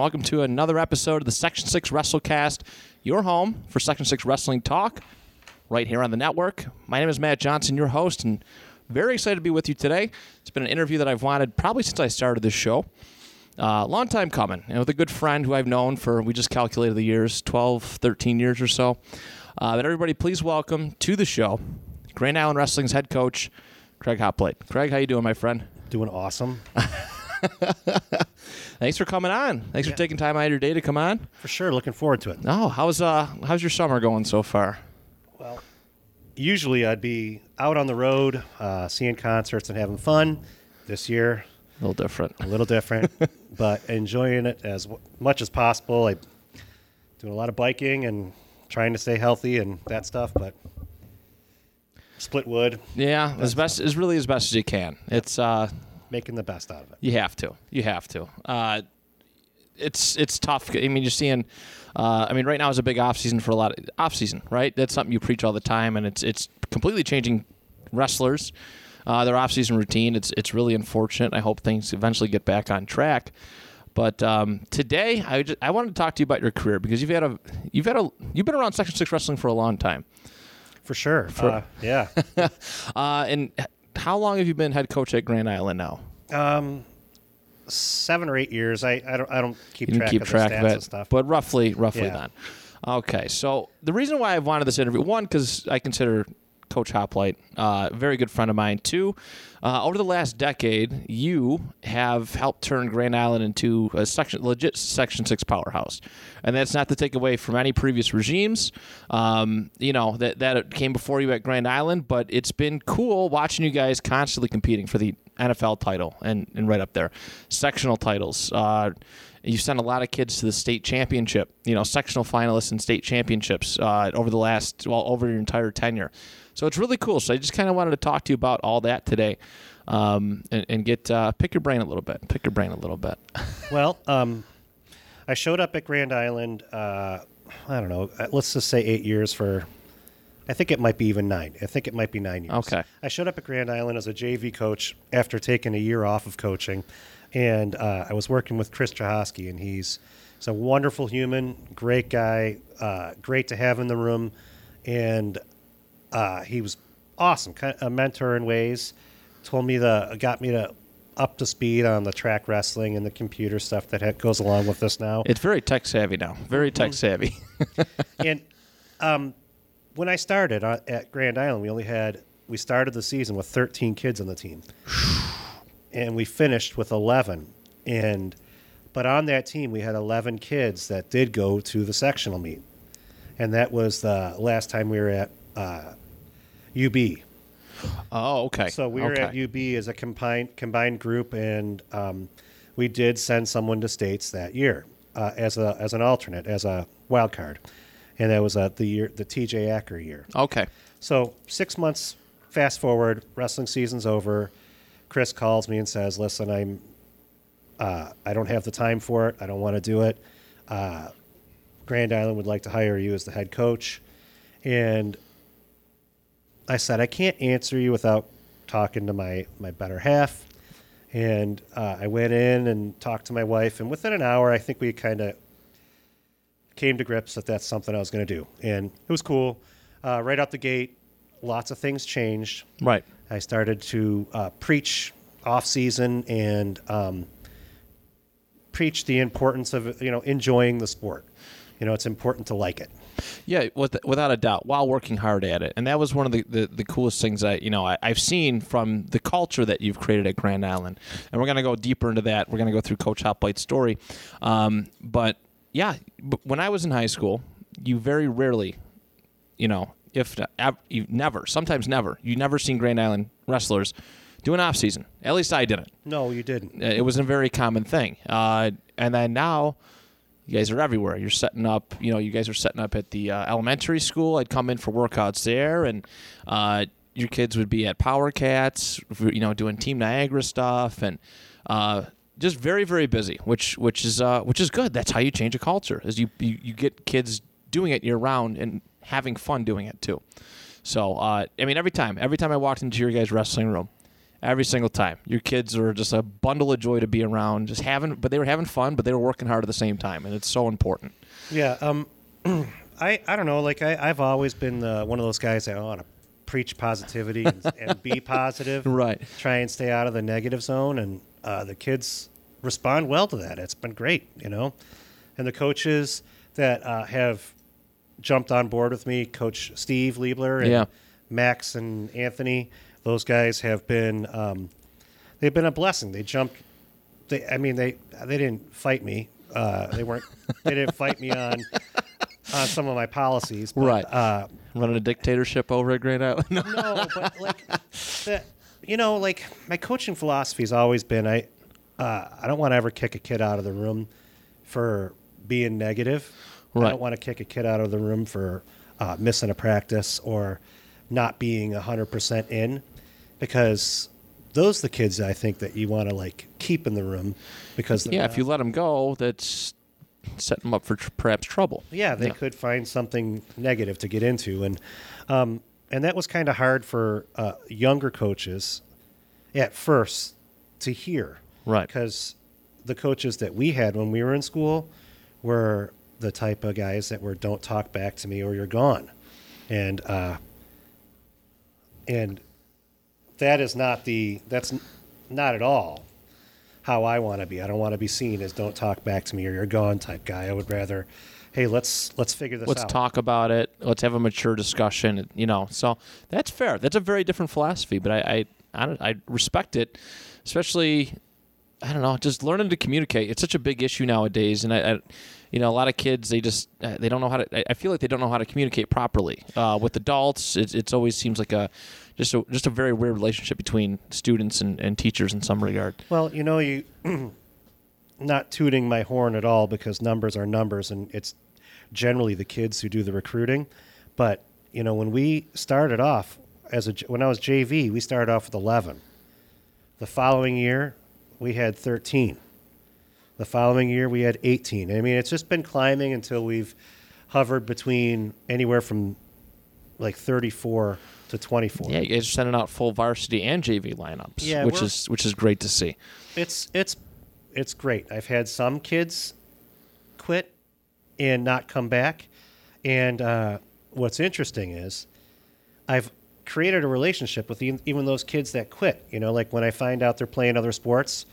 Welcome to another episode of the Section 6 WrestleCast, your home for Section 6 Wrestling Talk, right here on the network. My name is Matt Johnson, your host, and very excited to be with you today. It's been an interview that I've wanted probably since I started this show. Uh, long time coming, and with a good friend who I've known for, we just calculated the years, 12, 13 years or so. Uh, but everybody, please welcome to the show Grand Island Wrestling's head coach, Craig Hoplite. Craig, how you doing, my friend? Doing awesome. Thanks for coming on. Thanks for taking time out of your day to come on. For sure. Looking forward to it. Oh, how's uh how's your summer going so far? Well, usually I'd be out on the road, uh, seeing concerts and having fun. This year, A little different. a little different, but enjoying it as w- much as possible. I doing a lot of biking and trying to stay healthy and that stuff, but split wood, Yeah, as best as really as best as you can. It's uh making the best out of it. you have to. You have to. Uh it's it's tough. I mean, you're seeing uh, I mean, right now is a big off season for a lot of off season, right? That's something you preach all the time, and it's it's completely changing wrestlers, uh, their off season routine. It's it's really unfortunate. I hope things eventually get back on track. But um, today, I just, I wanted to talk to you about your career because you've had a you've had a you've been around Section Six wrestling for a long time. For sure. uh, yeah. Uh, and how long have you been head coach at Grand Island now? um, seven or eight years. I, I don't I don't keep You track keep of track the stats of it, and stuff. but roughly, roughly Yeah. then. Okay, so the reason why I wanted this interview, one, because I consider Coach Hoplite uh, very good friend of mine. too. uh, over the last decade, you have helped turn Grand Island into a section, legit Section Six powerhouse, and that's not to take away from any previous regimes, um, you know that that came before you at Grand Island. But it's been cool watching you guys constantly competing for the NFL title and, and right up there, sectional titles. Uh, you sent a lot of kids to the state championship, you know, sectional finalists and state championships uh, over the last, well, over your entire tenure. So it's really cool. So I just kind of wanted to talk to you about all that today, um, and, and get uh, pick your brain a little bit. Pick your brain a little bit. Well, um, I showed up at Grand Island. Uh, I don't know. uh, Let's just say eight years for. I think it might be even nine. I think it might be nine years. Okay. I showed up at Grand Island as a JV coach after taking a year off of coaching, and uh, I was working with Chris Chahosky, and he's he's a wonderful human, great guy, uh, great to have in the room, and uh, he was awesome, kind of a mentor in ways. Told me the got me to up to speed on the track wrestling and the computer stuff that ha- goes along with this now. It's very tech savvy now. Very tech savvy. and um, when I started uh, at Grand Island, we only had we started the season with 13 kids on the team, and we finished with 11. And but on that team, we had 11 kids that did go to the sectional meet, and that was the last time we were at uh, UB. oh, okay. So we were at UB as a combined combined group, and um, we did send someone to states that year uh, as a as an alternate, as a wild card, and that was uh, the year the TJ Acker year. Okay. So six months fast forward, wrestling season's over. Chris calls me and says, "Listen, I'm uh, I don't have the time for it. I don't want to do it. Uh, Grand Island would like to hire you as the head coach," and I said, "I can't answer you without talking to my my better half." And uh, I went in and talked to my wife, and within an hour, I think we kind of came to grips that that's something I was going to do, and it was cool. Uh, right out the gate, lots of things changed. Right. I started to uh, preach off season and um, preach the importance of you know enjoying the sport. You know, it's important to like it. Yeah, with, without a doubt, while working hard at it, and that was one of the, the, the coolest things that you know I, I've seen from the culture that you've created at Grand Island, and we're gonna go deeper into that. We're gonna go through Coach Hoplite's story, um, but yeah, when I was in high school, you very rarely, you know, if you never, sometimes never, you never seen Grand Island wrestlers do an off season. At least I didn't. No, you didn't. Uh, It was a very common thing. Uh, and then now, You guys are everywhere. You're setting up. You know, you guys are setting up at the uh, elementary school. I'd come in for workouts there, and uh, your kids would be at Power Cats. You know, doing Team Niagara stuff, and uh, just very very busy. Which which is uh, which is good. That's how you change a culture. Is you you, you get kids doing it year round and having fun doing it too. So uh, I mean, every time every time I walked into your guys' wrestling room every single time. Your kids are just a bundle of joy to be around, just having, but they were having fun, but they were working hard at the same time, and it's so important. Yeah. Um, I I don't know. Like I I've always been uh, one of those guys that I want to preach positivity and, and be positive. Right. Try and stay out of the negative zone, and uh, the kids respond well to that. It's been great, you know. And the coaches that uh, have jumped on board with me, Coach Steve Liebler and Yeah. Max and Anthony, those guys have been um, they've been a blessing. They jumped. They, I mean, they they didn't fight me. Uh, they weren't. they didn't fight me on on some of my policies. But, Right. Uh, Running a dictatorship over at Grand Island. No. no, but like, the, you know, like my coaching philosophy has always been I, uh, I don't want to ever kick a kid out of the room for being negative. Right. I don't want to kick a kid out of the room for uh, missing a practice or not being hundred percent in, because those are the kids I think that you want to like keep in the room because Yeah, if you let them go, that's setting them up for tr- perhaps trouble. yeah, they Yeah. could find something negative to get into, and um, and that was kind of hard for uh, younger coaches at first to hear, Right. Because the coaches that we had when we were in school were the type of guys that were "Don't talk back to me, or you're gone," and uh, and that is not the that's not at all how I want to be. I don't want to be seen as "Don't talk back to me, or you're gone" type guy. I would rather, hey, let's let's figure this out. Let's talk about it. Let's have a mature discussion. You know, so that's fair. That's a very different philosophy, but I I, I, I respect it, especially. I don't know, just learning to communicate. It's such a big issue nowadays, and I, I you know, a lot of kids they just uh, they don't know how to. I- feel like they don't know how to communicate properly uh, with adults. It it's always seems like a just a just a very weird relationship between students and, and teachers in some regard. Well, you know, you not tooting my horn at all because numbers are numbers, and it's generally the kids who do the recruiting. But you know, when we started off as a when I was JV, we started off with eleven. The following year, we had thirteen. The following year, we had eighteen. I mean, it's just been climbing until we've hovered between anywhere from like thirty-four to twenty-four. Yeah, you guys are sending out full varsity and JV lineups, Yeah, which is which is great to see. it's it's it's great. I've had some kids quit and not come back, and uh, what's interesting is I've created a relationship with even those kids that quit. You know, like when I find out they're playing other sports,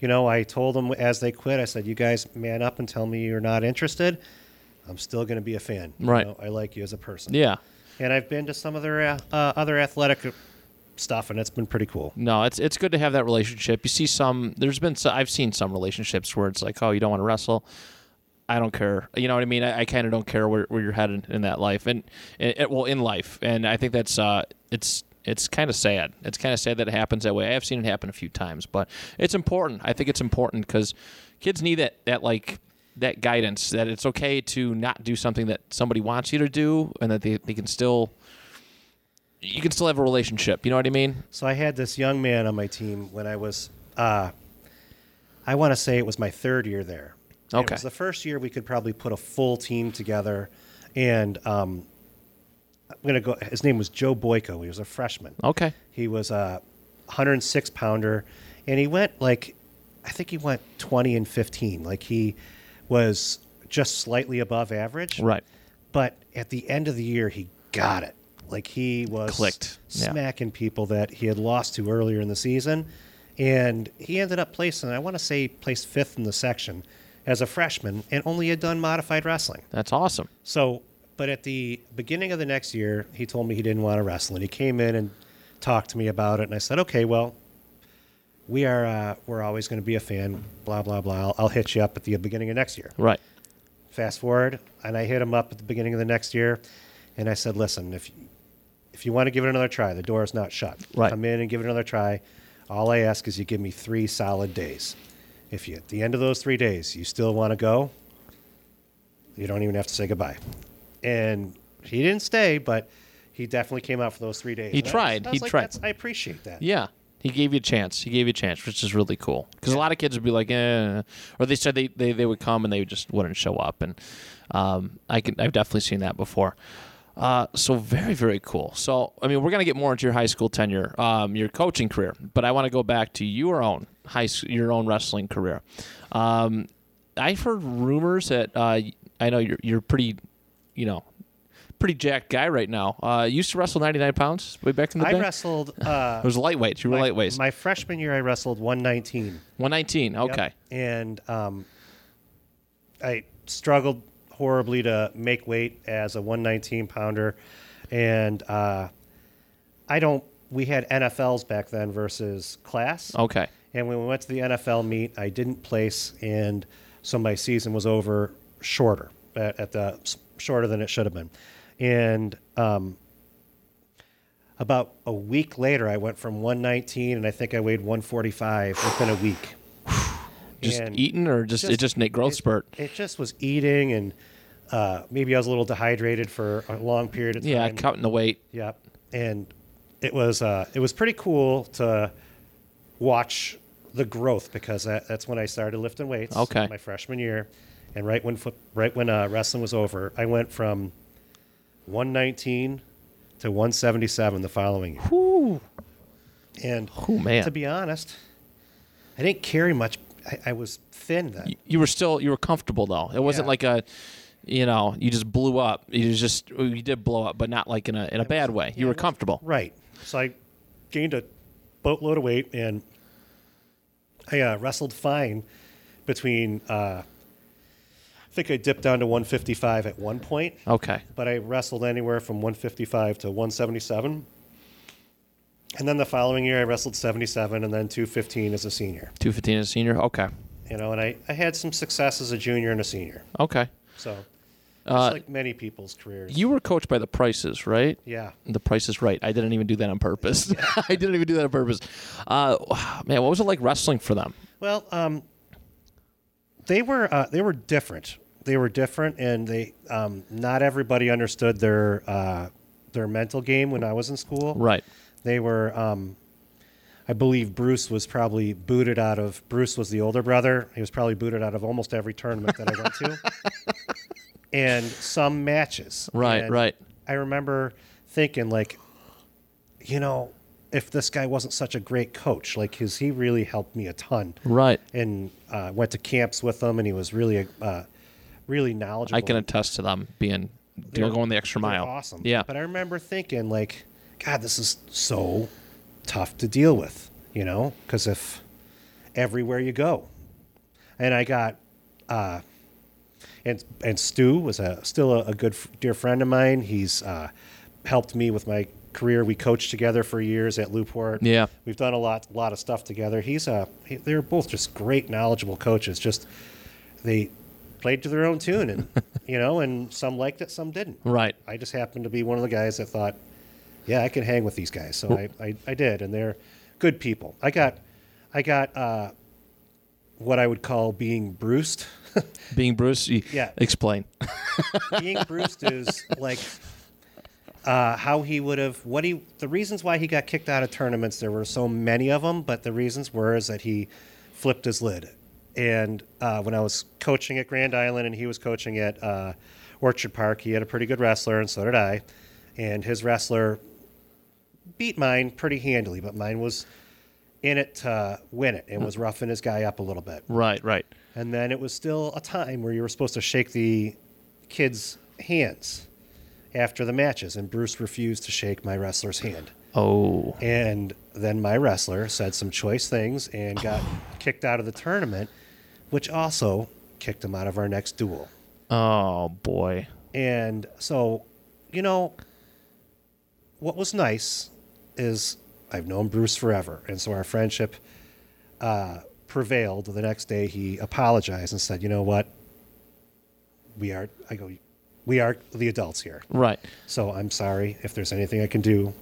you know, I told them as they quit, I said, "You guys man up and tell me you're not interested. I'm still going to be a fan. You Right. know, I like you as a person. Yeah. And I've been to some of their uh, uh, other athletic stuff, and it's been pretty cool. No, it's it's good to have that relationship. You see some. There's been I've seen some relationships where it's like, oh, you don't want to wrestle. I don't care. You know what I mean? I, I kind of don't care where, where you're headed in that life, and it, well, in life, and I think that's uh, it's it's kind of sad. It's kind of sad that it happens that way. I have seen it happen a few times, but it's important. I think it's important because kids need that that like that guidance that it's okay to not do something that somebody wants you to do, and that they, they can still you can still have a relationship. You know what I mean? So I had this young man on my team when I was, uh, I want to say it was my third year there. Okay. It was the first year we could probably put a full team together, and um, I'm gonna go. His name was Joe Boyko. He was a freshman. Okay. He was a 106 pounder, and he went like, I think he went 20 and 15. Like he was just slightly above average. Right. But at the end of the year, he got it. Like he was Clicked. Yeah. smacking people that he had lost to earlier in the season, and he ended up placing. I want to say placed fifth in the section as a freshman, and only had done modified wrestling. That's awesome. So, but at the beginning of the next year, he told me he didn't want to wrestle, and he came in and talked to me about it. And I said, "Okay, well, we are uh, we're always going to be a fan. Blah blah blah. I'll, I'll hit you up at the beginning of next year." Right. Fast forward, and I hit him up at the beginning of the next year, and I said, "Listen, if if you want to give it another try, the door is not shut. Right. Come in and give it another try. All I ask is you give me three solid days. If you at the end of those three days you still want to go, You don't even have to say goodbye. And he didn't stay, but he definitely came out for those three days. He And I was- tried. I He like, tried. "That's- I appreciate that. Yeah. He gave you a chance. He gave you a chance, which is really cool. Because a lot of kids would be like, eh, or they said they, they, they would come and they just wouldn't show up. And um, I can, I've definitely seen that before. Uh, so very, very cool. So, I mean, we're going to get more into your high school tenure, um, your coaching career, but I want to go back to your own high, your own wrestling career. Um, I've heard rumors that uh, I know you're, you're pretty, you know, pretty jacked guy right now. Uh, used to wrestle 99 pounds way back in the I day. I wrestled. Uh, it was lightweight. You were my, lightweights. My freshman year, I wrestled 119. 119. Yep. Okay. And um, I struggled horribly to make weight as a 119 pounder. And uh, I don't, we had NFLs back then versus class. Okay. And when we went to the NFL meet, I didn't place, and so my season was over shorter at, at the shorter than it should have been. And um, about a week later, I went from 119, and I think I weighed 145 within a week. Just And eating or just, it just- just growth it- spurt. It just was eating, and uh, maybe I was a little dehydrated for a long period of time. Yeah, cutting the weight. Yep. And it was uh, it was pretty cool to watch the growth because that, that's when I started lifting weights. Okay. My freshman year, and right when foot, right when uh, wrestling was over, I went from 119 to 177 the following year. Whew. And Oh man. to be honest, I didn't carry much. I, I was thin then. you were still you were comfortable though. It wasn't Yeah. like a you know, you just blew up. You just you did blow up, but not like in a in a bad way. You were comfortable. Right. So I gained a boatload of weight and I uh, wrestled fine between, uh, think I dipped down to 155 at one point, Okay. but I wrestled anywhere from 155 to 177. And then the following year, I wrestled 77 and then 215 as a senior. 215 as a senior. Okay. You know, and I, I had some success as a junior and a senior. Okay. So, just Uh, like many people's careers. You were coached by the Prices, right? yeah. The Price is Right. I didn't even do that on purpose. I didn't even do that on purpose. Uh, man, what was it like wrestling for them? Well, um, they were uh, they were different. They were different, and they um, not everybody understood their uh, their mental game when I was in school. Right. They were. Um, I believe Bruce was probably booted out of. Bruce was the older brother. He was probably booted out of almost every tournament that I went to, and some matches. Right. And right. I remember thinking like, you know, if this guy wasn't such a great coach, like, his he really helped me a ton Right. and uh, went to camps with him, and he was really, uh, really knowledgeable. I can attest to them being They're- going the extra mile. Awesome. Yeah. But I remember thinking, like, God, this is so tough to deal with, you know, because if everywhere you go, and I got, uh, and and Stu was a still a, a good f- dear friend of mine. He's uh, helped me with my career. We coached together for years at Newport. Yeah. we've done a lot lot of stuff together. He's a he, they're both just great, knowledgeable coaches. Just they played to their own tune, and you know, and some liked it, some didn't. Right. I just happened to be one of the guys that thought, yeah, I can hang with these guys. So I, I, I did, and they're good people. I got, I got uh, what I would call being bruised. Being Bruce, y- Yeah. explain. being bruised is like uh, how he would have what he the reasons why he got kicked out of tournaments. There were so many of them, but the reasons were is that he flipped his lid. And uh, when I was coaching at Grand Island and he was coaching at uh, Orchard Park, he had a pretty good wrestler, and so did I. And his wrestler beat mine pretty handily, but mine was in it to win it and was roughing his guy up a little bit. Right. Right. And then it was still a time where you were supposed to shake the kids' hands after the matches, and Bruce refused to shake my wrestler's hand. Oh. And then my wrestler said some choice things and got kicked out of the tournament, which also kicked him out of our next duel. Oh boy. And so, you know, what was nice is I've known Bruce forever. And so our friendship uh, prevailed. The next day he apologized and said, you know what? We are, I go, we are the adults here. Right. So I'm sorry. If there's anything I can do,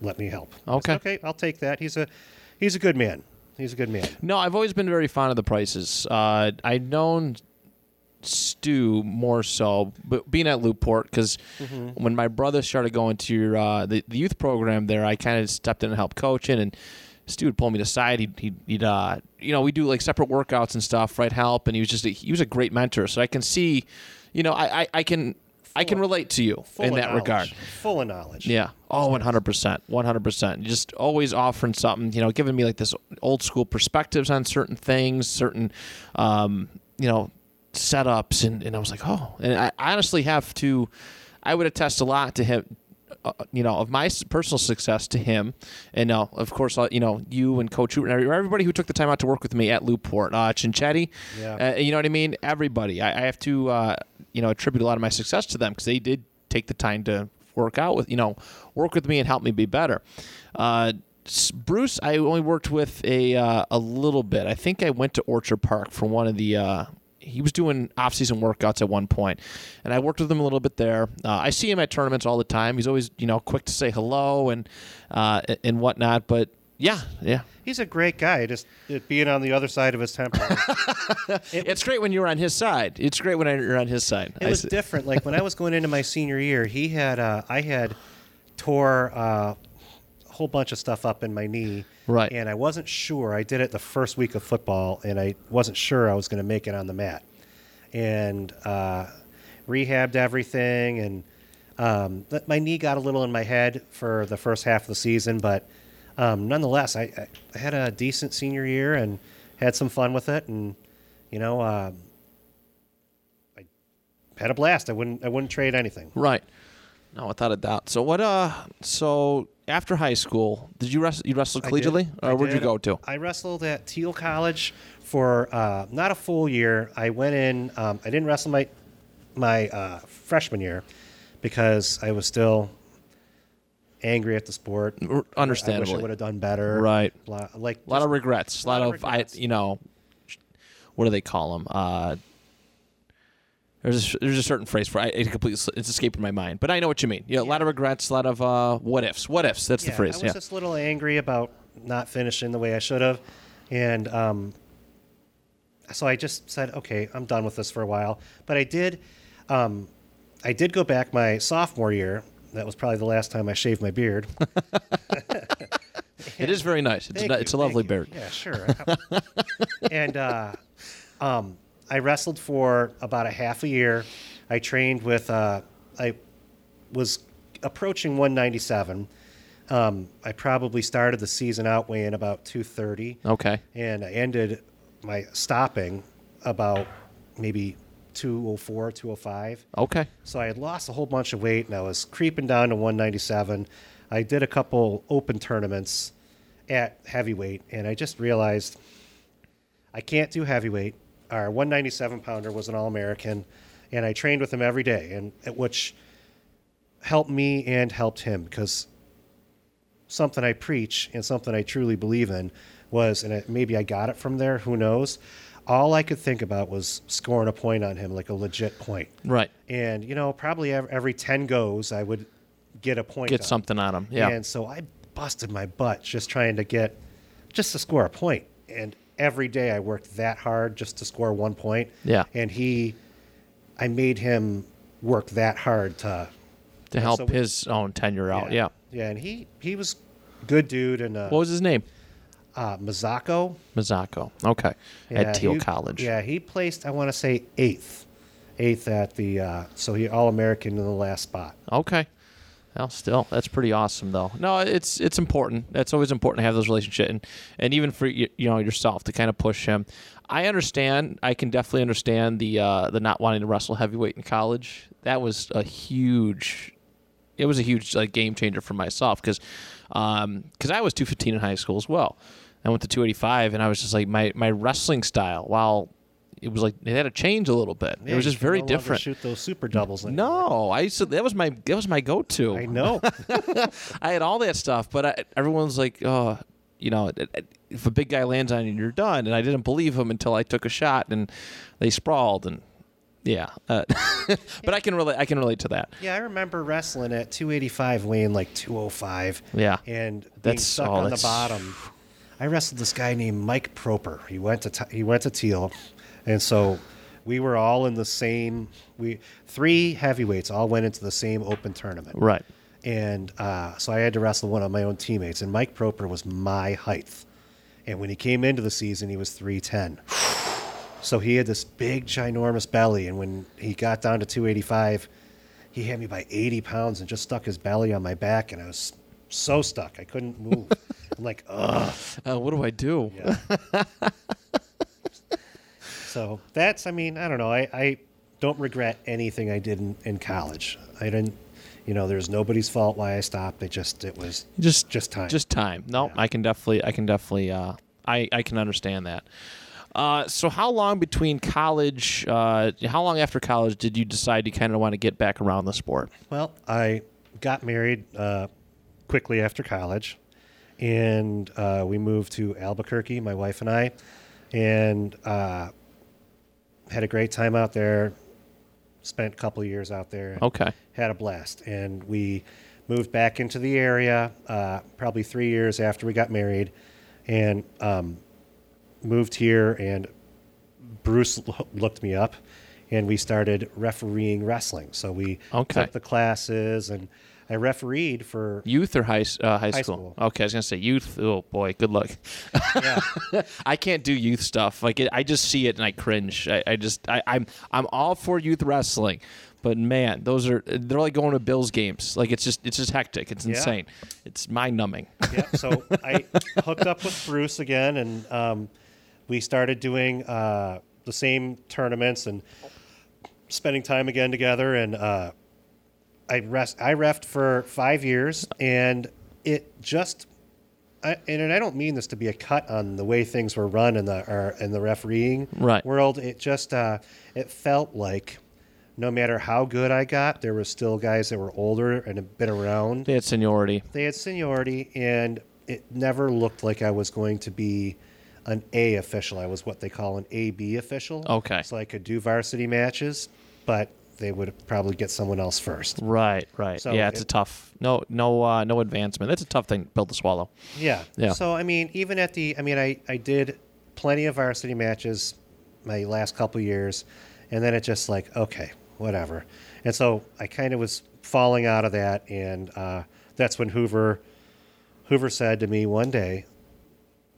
let me help. I said, Okay. okay, I'll take that. He's a, he's a good man. He's a good man. No, I've always been very fond of the prices. Uh, I'd known Stu more so, but being at Lockport because Mm-hmm. when my brother started going to your, uh, the the youth program there, I kind of stepped in and helped coaching, and Stu would pull me aside. He'd, he'd, he'd uh, you know, we do like separate workouts and stuff, right? Help, and he was just a, he was a great mentor. So I can see, you know, I I, I can I can relate to you in that knowledge. regard. Full of knowledge. Yeah. Oh, 100%. 100%. Just always offering something, you know, giving me like this old school perspectives on certain things, certain, um, you know, setups. And, and I was like, oh, and I honestly have to, I would attest a lot to him, uh, you know, of my personal success to him. And uh, of course, uh, you know, you and Coach Root and everybody who took the time out to work with me at Lockport, uh, Chinchetti, Yeah. uh, you know what I mean? Everybody. I, I have to, uh, you know, attribute a lot of my success to them because they did take the time to work out with, you know, work with me and help me be better. Uh, Bruce, I only worked with a uh, a little bit. I think I went to Orchard Park for one of the. He was doing off-season workouts at one point, and I worked with him a little bit there. Uh, I see him at tournaments all the time. He's always, you know, quick to say hello and uh, and whatnot. But yeah, yeah, He's a great guy. Just it being on the other side of his temper. it's great when you're on his side. It's great when you're on his side. It I was s- different. Like when I was going into my senior year, he had uh, I had tore uh, whole bunch of stuff up in my knee, Right. And I wasn't sure. I did it the first week of football, and I wasn't sure I was going to make it on the mat, and uh, rehabbed everything, and um, my knee got a little in my head for the first half of the season, but um, nonetheless, I, I, I had a decent senior year and had some fun with it, and you know. Um, I had a blast. I wouldn't I wouldn't trade anything. Right. No, without a doubt. So what? Uh, so after high school, did you wrestle? You wrestled collegiately, or where'd you go to? I wrestled at Thiel College for uh, not a full year. I went in. Um, I didn't wrestle my my uh, freshman year because I was still angry at the sport. R- I wish I would have done better. Right. Blah- Like a lot of regrets. A lot, lot of of, regrets. I, you know, what do they call them? Uh, there's a, there's a certain phrase for I, it completely it's escaping my mind, but I know what you mean. Yeah, a lot of regrets, a lot of uh, what ifs. What ifs? That's yeah, the phrase. I was Yeah. just a little angry about not finishing the way I should have, and um, so I just said, okay, I'm done with this for a while. But I did, um, I did go back my sophomore year. That was probably the last time I shaved my beard. It is very nice. It's a, you, it's a lovely beard. Yeah, sure. and uh, um, I wrestled for about a half a year. I trained with. Uh, I was approaching 197. Um, I probably started the season out weighing about 230, Okay. and I ended my stopping about maybe 204, 205. Okay. So I had lost a whole bunch of weight and I was creeping down to 197. I did a couple open tournaments at heavyweight and I just realized I can't do heavyweight. Our 197 pounder was an All American and I trained with him every day, and which helped me and helped him because something I preach and something I truly believe in was, and it, maybe I got it from there, who knows. All I could think about was scoring a point on him, like a legit point. Right. And you know, probably every ten goes, I would get a point. Get on something on him. Yeah. And so I busted my butt just trying to get, just to score a point. And every day I worked that hard just to score one point. Yeah. And he, I made him work that hard to to help so we- his own tenure out. Yeah. Yeah, and he he was good dude and uh, What was his name? uh, Mazako Mazako. Okay. Yeah, At Thiel he- College. Yeah, he placed I want to say eighth, eighth at the uh, so he All American in the last spot. Okay. Well, still, that's pretty awesome, though. No, it's it's important. It's always important to have those relationships, and and even for you, you know yourself to kind of push him. I understand. I can definitely understand the uh, the not wanting to wrestle heavyweight in college. That was a huge. It was a huge like game changer for myself because because I was two fifteen in high school as well. I went to two eighty five, and I was just like my my wrestling style. While it was like it had to change a little bit. Yeah, it was just very no different. Shoot those super doubles. anymore. No, I used to, that was my that was my go to. I know. I had all that stuff, but I, everyone's like, oh, you know, if a big guy lands on you, you're done. And I didn't believe him until I took a shot and they sprawled and yeah. Uh, but I can relate. I can relate to that. yeah, I remember wrestling at 285, weighing like 205. Yeah. and being That's- stuck oh, on the bottom. I wrestled this guy named Mike Proper. He went to t- he went to Thiel, and so we were all in the same. We three heavyweights all went into the same open tournament, Right. and uh, so I had to wrestle one of my own teammates. And Mike Proper was my height, and when he came into the season, he was three ten. So he had this big, ginormous belly, and when he got down to 285, he had me by 80 pounds and just stuck his belly on my back, and I was so stuck I couldn't move. I'm like, ugh. Uh, what do I do? Yeah. so that's, I mean, I don't know. I, I don't regret anything I did in, in college. I didn't, you know, there's nobody's fault why I stopped. It just, it was Just just time. Just time. No, Yeah. I can definitely, I can definitely, uh, I, I can understand that. Uh, so how long between college? Uh, how long after college did you decide you kind of want to get back around the sport? Well, I got married uh, quickly after college, and uh, we moved to Albuquerque, my wife and I, and uh, had a great time out there. Spent a couple of years out there. Okay. Had a blast, and we moved back into the area uh, probably three years after we got married, and um, moved here. And Bruce lo- looked me up, and we started refereeing wrestling. So we Okay. took the classes, and I refereed for Youth or high, uh, high, High school? school. Okay, I was gonna say youth. Oh boy, good luck. yeah, I can't do youth stuff. Like it, I just see it and I cringe. I, I just I, I'm I'm all for youth wrestling, but man, those are they're like going to Bills games. Like it's just it's just hectic. It's Yeah. insane. It's mind numbing. yeah. So I hooked up with Bruce again, and um, we started doing uh, the same tournaments and spending time again together. And uh, I rest, I refed for five years, and it just. I, and I don't mean this to be a cut on the way things were run in the or in the refereeing Right. world. It just uh, it felt like no matter how good I got, there were still guys that were older and had been around They had seniority. they had seniority, and it never looked like I was going to be an A official. I was what they call an AB official. Okay. So I could do varsity matches, but they would probably get someone else first. Right, right. So yeah, it's it- a tough no no uh, no advancement. That's a tough thing pill to swallow. Yeah. Yeah. So I mean, even at the, I mean, I I did plenty of varsity matches my last couple years, and then it just like okay, whatever. And so I kind of was falling out of that, and uh, that's when Hoover Hoover said to me one day,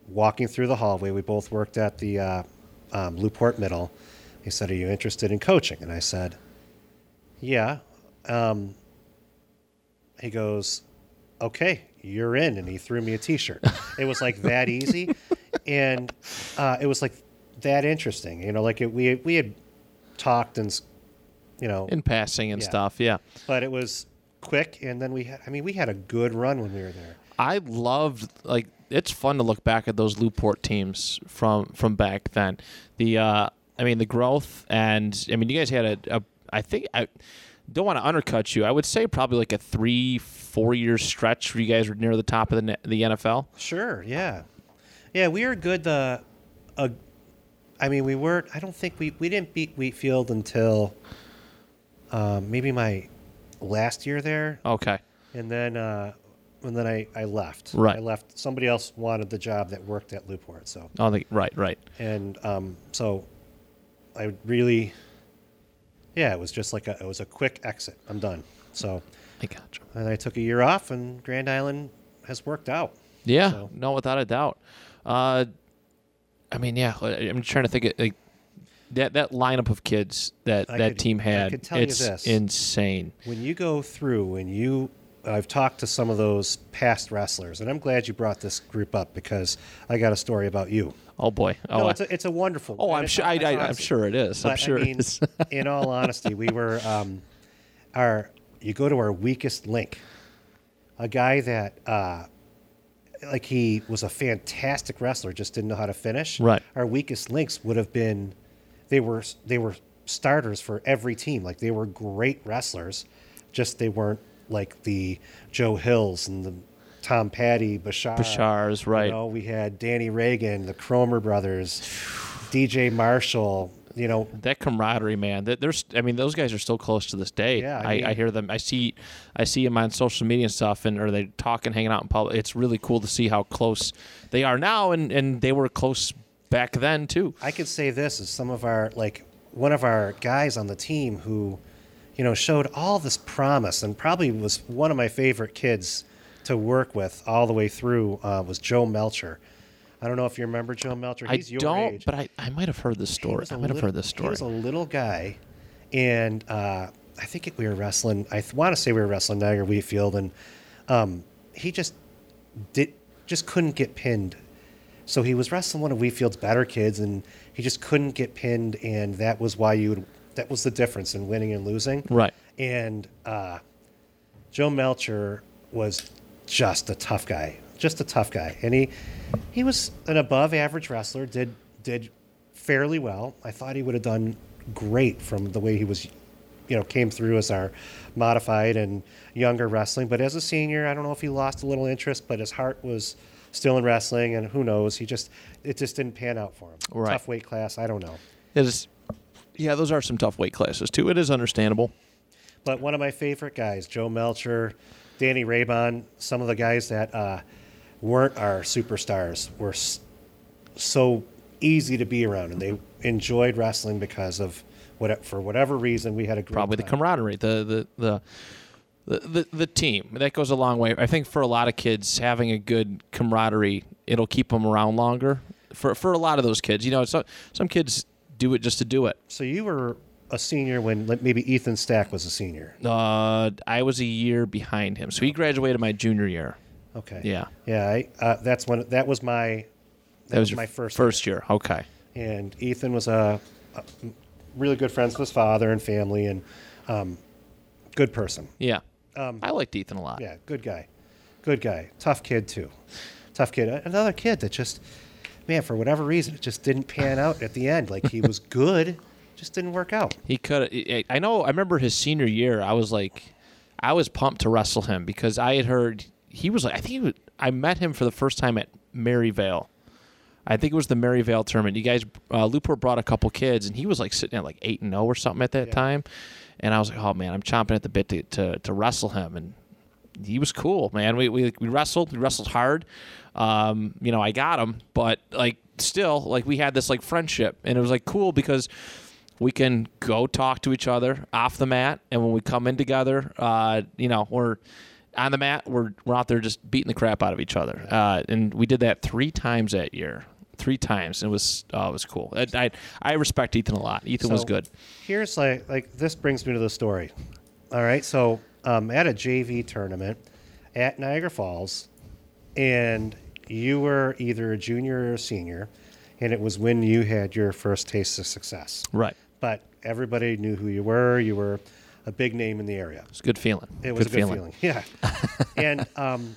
walking through the hallway, we both worked at the uh, um, Newport Middle. He said, "Are you interested in coaching?" And I said, "Yeah." Um, he goes, "Okay, you're in," and he threw me a T-shirt. it was like that easy, and uh, it was like that interesting. You know, like it, we we had talked and you know, In passing and Yeah. stuff, yeah. but it was quick, and then we had. I mean, we had a good run when we were there. I loved like it's fun to look back at those Newport teams from from back then. The uh I mean the growth and I mean you guys had a, a I think I don't want to undercut you. I would say probably like a 3 4 year stretch where you guys were near the top of the the NFL. Sure. Yeah. Yeah, we were good. The, uh, I mean, we weren't. I don't think we we didn't beat Wheatfield until um, maybe my last year there, Okay. and then uh, and then I I left. Right. I left. Somebody else wanted the job that worked at Newport. So Oh, the, right, right. and um, so I really, yeah, it was just like a it was a quick exit. I'm done. So I gotcha. and I took a year off, and Grand Island has worked out. Yeah, So- no, without a doubt. Uh, I mean, yeah, I'm trying to think of like that that lineup of kids that I that could- team I had. you it's insane. when you go through and you I've talked to some of those past wrestlers, and I'm glad you brought this group up because I got a story about you. Oh boy. Oh, no, it's a, it's a wonderful. oh, I'm sure. I, I'm sure it is. I'm sure I mean, it is. in all honesty, we were um, our. You go to our weakest link, a guy that uh, like he was a fantastic wrestler, just didn't know how to finish. Right. Our weakest links would have been, they were they were starters for every team. Like they were great wrestlers, just they weren't like the Joe Hills and the Tom Patty Bashar. Bashar's, right. You know, we had Danny Reagan, the Cromer brothers, DJ Marshall. You know, that camaraderie, man. That there's, I mean, those guys are still close to this day. Yeah, I I, mean- I hear them. I see, I see them on social media and stuff, and or they talking, hanging out in public. It's really cool to see how close they are now, and and they were close back then too. I could say this is some of our like one of our guys on the team who, you know, showed all this promise and probably was one of my favorite kids to work with all the way through uh, was Joe Melcher. I don't know if you remember Joe Melcher. I He's your don't, age. but I, I might have heard this story. I might have heard this He story. was a little guy, and uh, I think it, we were wrestling. I want to say we were wrestling Niagara Wheatfield, and um, he just did just couldn't get pinned. So he was wrestling one of Wheatfield's better kids, and he just couldn't get pinned, and that was why you would. That was the difference in winning and losing. Right. And uh, Joe Melcher was just a tough guy, just a tough guy, and he he was an above average wrestler. did did fairly well. I thought he would have done great from the way he was, you know, came through as our modified and younger wrestling. But as a senior, I don't know if he lost a little interest, but his heart was still in wrestling, and who knows? He just it just didn't pan out for him. Right. Tough weight class. I don't know. It is, yeah, those are some tough weight classes too. It is understandable. But one of my favorite guys, Joe Melcher, Danny Raybon, some of the guys that uh, weren't our superstars were s- so easy to be around, and they enjoyed wrestling because of what for whatever reason we had a Probably the camaraderie, the the the. The, the, the team that goes a long way. I think for a lot of kids, having a good camaraderie, it'll keep them around longer. For for a lot of those kids, you know, some some kids do it just to do it. So you were a senior when like, maybe Ethan Stack was a senior. Uh, I was a year behind him, so he graduated my junior year. Okay. Yeah, Yeah. I, uh, that's when that was my that, was, your my first first year. Okay, and Ethan was a, a really good friends with his father and family, and um, good person. yeah. I liked Ethan a lot. Um, Yeah, good guy. Good guy. Tough kid, too. Tough kid. Another kid that just, man, for whatever reason, it just didn't pan out at the end. Like, he was good, just didn't work out. He could. I know. I remember his senior year. I was like, I was pumped to wrestle him because I had heard he was like. I think he was, I met him for the first time at Maryvale. I think it was the Maryvale tournament. You guys, uh, Lockport brought a couple kids, and he was like sitting at like eight and zero or something at that Yeah. time. And I was like, oh man, I'm chomping at the bit to, to, to wrestle him, and he was cool, man. We, we we wrestled, we wrestled hard. Um, you know, I got him, but like still, like we had this like friendship, and it was like cool because we can go talk to each other off the mat, and when we come in together, uh, you know, we're on the mat, we're we're out there just beating the crap out of each other, uh, and we did that three times that year. Three times, and it was oh, it was cool. I, I I respect Ethan a lot. Ethan was good. Here's like, like this brings me to the story. All right, so um, at a JV tournament at Niagara Falls, and you were either a junior or a senior, and it was when you had your first taste of success. Right, But everybody knew who you were. You were a big name in the area. it's a good feeling. It was a good feeling. Yeah. and um,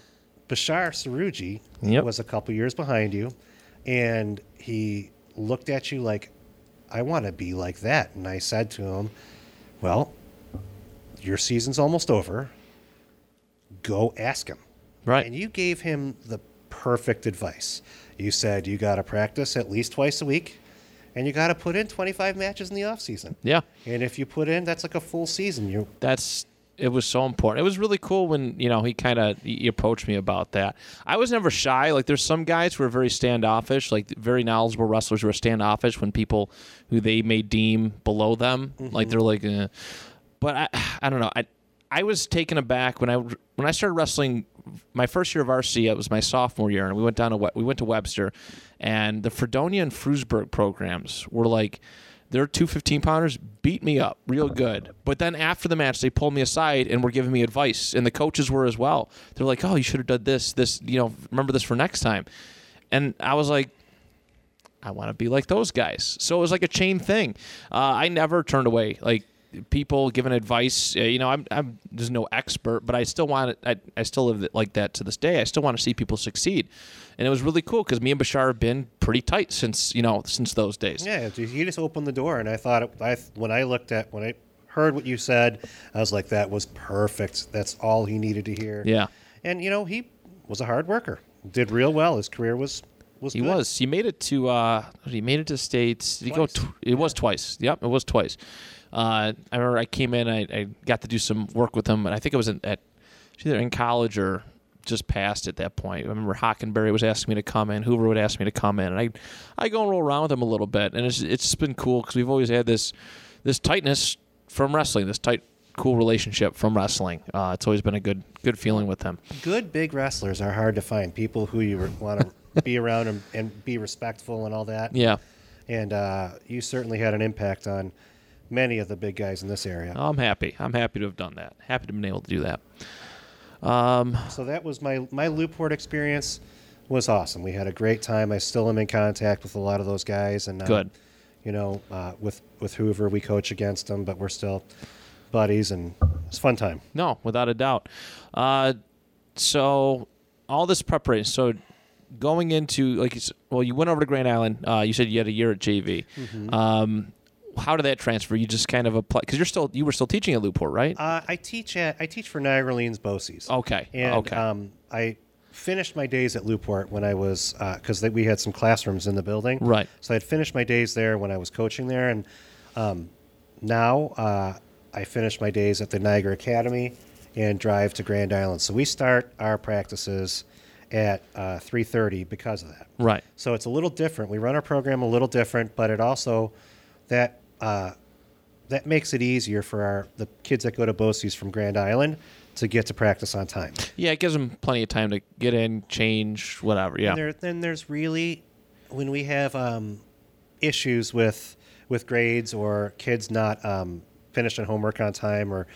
Bashar Saruji Yep. was a couple years behind you, and he looked at you like, I want to be like that. And I said to him, Well, your season's almost over. Go ask him. Right. And you gave him the perfect advice. You said you got to practice at least twice a week, and you got to put in 25 matches in the off season. Yeah. And if you put in, that's like a full season. You that's it was so important. It was really cool when you know he kind of he approached me about that. I was never shy. Like there's some guys who are very standoffish, like very knowledgeable wrestlers who are standoffish when people who they may deem below them, like they're like. Eh. But I I don't know. I I was taken aback when I when I started wrestling. My first year of RC, it was my sophomore year, and we went down to We- we went to Webster, and the Fredonia and Frewsburg programs were like their two 15 pounders beat me up real good. But then after the match, they pulled me aside and were giving me advice, and the coaches were as well. They're like, "Oh, you should have done this, this, you know, remember this for next time." And I was like, I want to be like those guys. So it was like a chain thing. Uh, I never turned away like people giving advice. Uh, you know, I'm, I'm there's no expert, but I still want it. I, I still live like that to this day. I still want to see people succeed, and it was really cool because me and Bashar have been pretty tight since you know since those days. Yeah, you just opened the door, and I thought it, I when I looked at when I heard what you said, I was like, that was perfect. That's all he needed to hear. Yeah. and you know he was a hard worker, did real well. His career was was He good. was. He made it to. Uh, he made it to states. Did he go? Tw- it was twice. Yep, it was twice. Uh, I remember I came in. I, I got to do some work with him, and I think it was in, at either in college or just passed at that point. I remember Hockenberry was asking me to come in, Hoover would ask me to come in, and I I go and roll around with them a little bit, and it's it's just been cool because we've always had this this tightness from wrestling, this tight cool relationship from wrestling. Uh, it's always been a good good feeling with them. Good big wrestlers are hard to find. People who you want to be around and, and be respectful and all that. Yeah. And uh, you certainly had an impact on many of the big guys in this area. I'm happy. I'm happy to have done that. Happy to have been able to do that. Um, So that was my my Lockport experience was awesome. We had a great time. I still am in contact with a lot of those guys, and uh, Good. You know, uh, with with Hoover, we coach against them, but we're still buddies, and it's a fun time. No, without a doubt. Uh, so all this preparation. So going into like, you well, you went over to Grand Island. Uh, you said you had a year at JV. Mm-hmm. Um, how did that transfer? You just kind of apply because you're still you were still teaching at Lockport, right? Uh, I teach at I teach for Niagara Orleans BOCES. okay. And okay. um, I finished my days at Lockport when I was because we had some classrooms in the building. Right. So I'd finished my days there when I was coaching there, and um, now uh, I finish my days at the Niagara Academy and drive to Grand Island. So we start our practices at uh, 3:30 because of that. right. So it's a little different. We run our program a little different, but it also that uh, that makes it easier for our the kids that go to BOCES from Grand Island to get to practice on time. Yeah, it gives them plenty of time to get in, change, whatever. Yeah. And there, then there's really when we have um, issues with with grades or kids not um, finishing homework on time or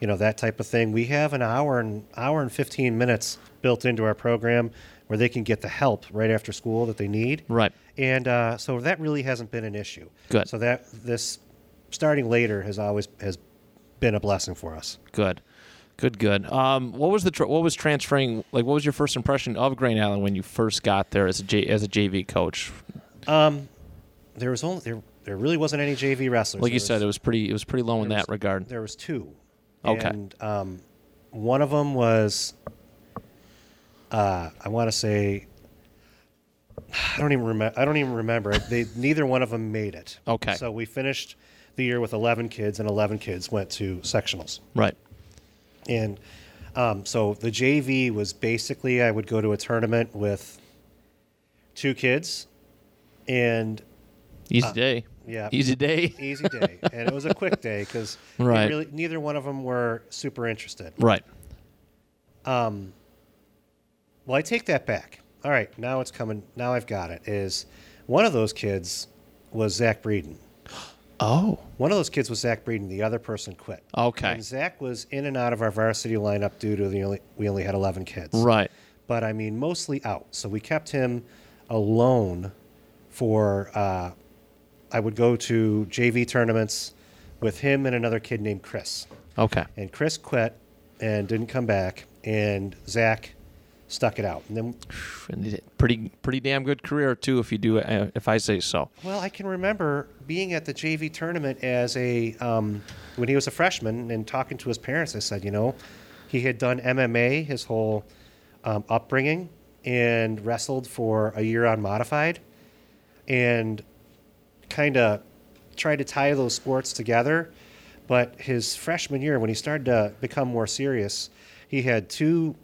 you know that type of thing. We have an hour and hour and 15 minutes built into our program where they can get the help right after school that they need. Right. And uh, so that really hasn't been an issue. Good. So that this starting later has always has been a blessing for us. Good. Good. Good. Um, what was the tr- what was transferring? Like, what was your first impression of Grand Island when you first got there as a J- as a JV coach? There was only there there really wasn't any JV wrestlers. Like you There said, was- it was pretty it was pretty low in there that regard. There was two. Okay. And um, one of them was, uh, I want to say, I don't even remember. I don't even remember. They neither one of them made it. Okay. So we finished the year with 11 kids, and 11 kids went to sectionals. Right. And um, so the JV was basically I would go to a tournament with two kids, and Easy day. Uh, yeah. Easy day. easy day, and it was a quick day because Right. really neither one of them were super interested. Right. Well, I take that back. All right, now it's coming. Now I've got it. Is one of those kids was Zach Breeden. Oh. One of those kids was Zach Breeden. The other person quit. Okay. And Zach was in and out of our varsity lineup due to the only we only had 11 kids. Right. But I mean, mostly out. So we kept him alone for. Uh, I would go to JV tournaments with him and another kid named Chris. Okay. And Chris quit and didn't come back, and Zach stuck it out. And then And Pretty pretty damn good career too, if you do uh, if I say so. Well, I can remember being at the JV tournament as a um, when he was a freshman and talking to his parents. I said, you know, he had done MMA his whole um, upbringing and wrestled for a year on modified, and kind of tried to tie those sports together. But his freshman year, when he started to become more serious, he had two,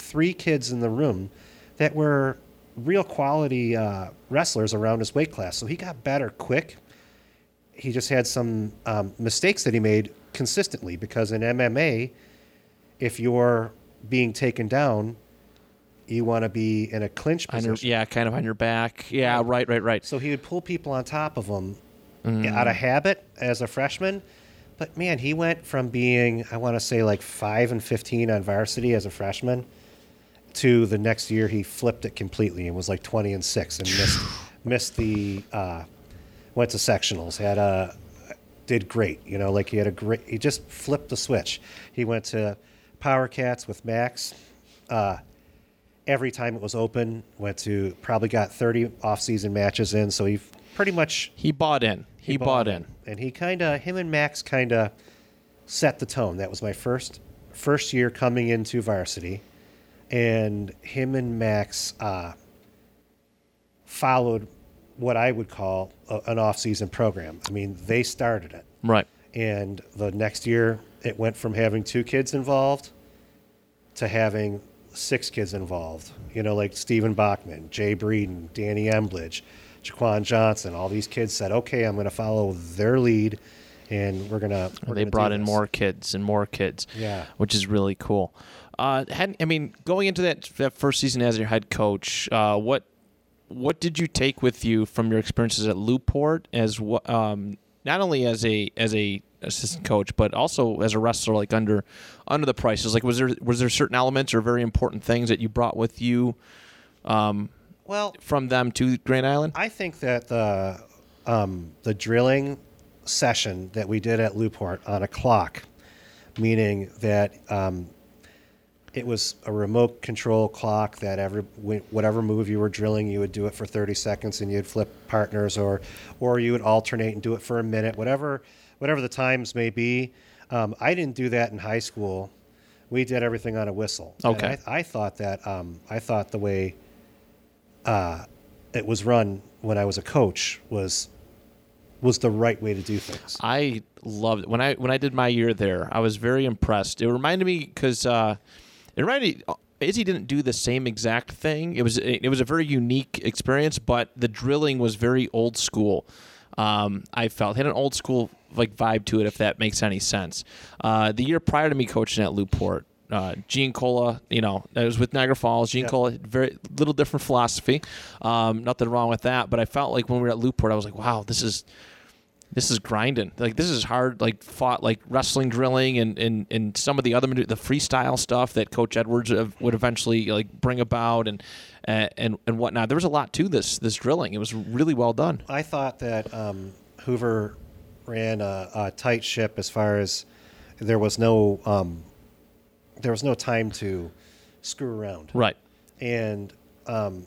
three kids in the room that were real quality uh, wrestlers around his weight class. So he got better quick. He just had some um, mistakes that he made consistently because in MMA, if you're being taken down, you want to be in a clinch On your, position. yeah, kind of on your back. Yeah, right, right, right. So he would pull people on top of him out of habit as a freshman. But man, he went from being, I want to say, like 5 and 15 on varsity as a freshman to the next year he flipped it completely and was like 20 and 6 and missed, missed the, uh, went to sectionals, had a, did great. You know, like he had a great, he just flipped the switch. He went to Power Cats with Max. Uh, every time it was open, went to probably got 30 off-season matches in, so he pretty much He bought in. He, bought, in. and he kind of him and Max kind of set the tone. That was my first first year coming into varsity, and him and Max uh, followed what I would call a, an off-season program. I mean, they started it, Right. and the next year it went from having two kids involved to having six kids involved. You know, like Stephen Bachman, Jay Breeden, Danny Embledge, Jaquan Johnson. All these kids said, "Okay, I'm going to follow their lead, and we're going to." they brought in more kids and more kids. Yeah. which is really cool. Uh, had, I mean, going into that, that first season as your head coach, uh, what what did you take with you from your experiences at Lockport as um, not only as a as a assistant coach, but also as a wrestler, like under under the prices? Like, was there was there certain elements or very important things that you brought with you Well, from them to Grand Island? I think that the um, the drilling session that we did at Lockport on a clock, meaning that um, it was a remote control clock that every whatever move you were drilling, you would do it for 30 seconds, and you'd flip partners, or or you would alternate and do it for a minute, whatever whatever the times may be. Um, I didn't do that in high school. We did everything on a whistle. Okay. I, I thought that um, I thought the way it was run when I was a coach was was the right way to do things. I loved it. when I when I did my year there. I was very impressed. It reminded me because uh, it reminded me. Izzy didn't do the same exact thing. It was it was a very unique experience, but the drilling was very old school. Um, I felt had an old school like vibe to it, if that makes any sense. Uh, the year prior to me coaching at Lockport, uh, Gene Cola, you know, it was with Niagara Falls. Gene. Cola, very little different philosophy. Um, nothing wrong with that, but I felt like when we were at Lockport, I was like, wow, this is this is grinding. Like this is hard. Like fought like wrestling, drilling, and and, and some of the other the freestyle stuff that Coach Edwards would eventually like bring about and and and, and whatnot. There was a lot to this this drilling. It was really well done. I thought that um, Hoover ran a, a tight ship as far as there was no um, there was no time to screw around. Right. and um,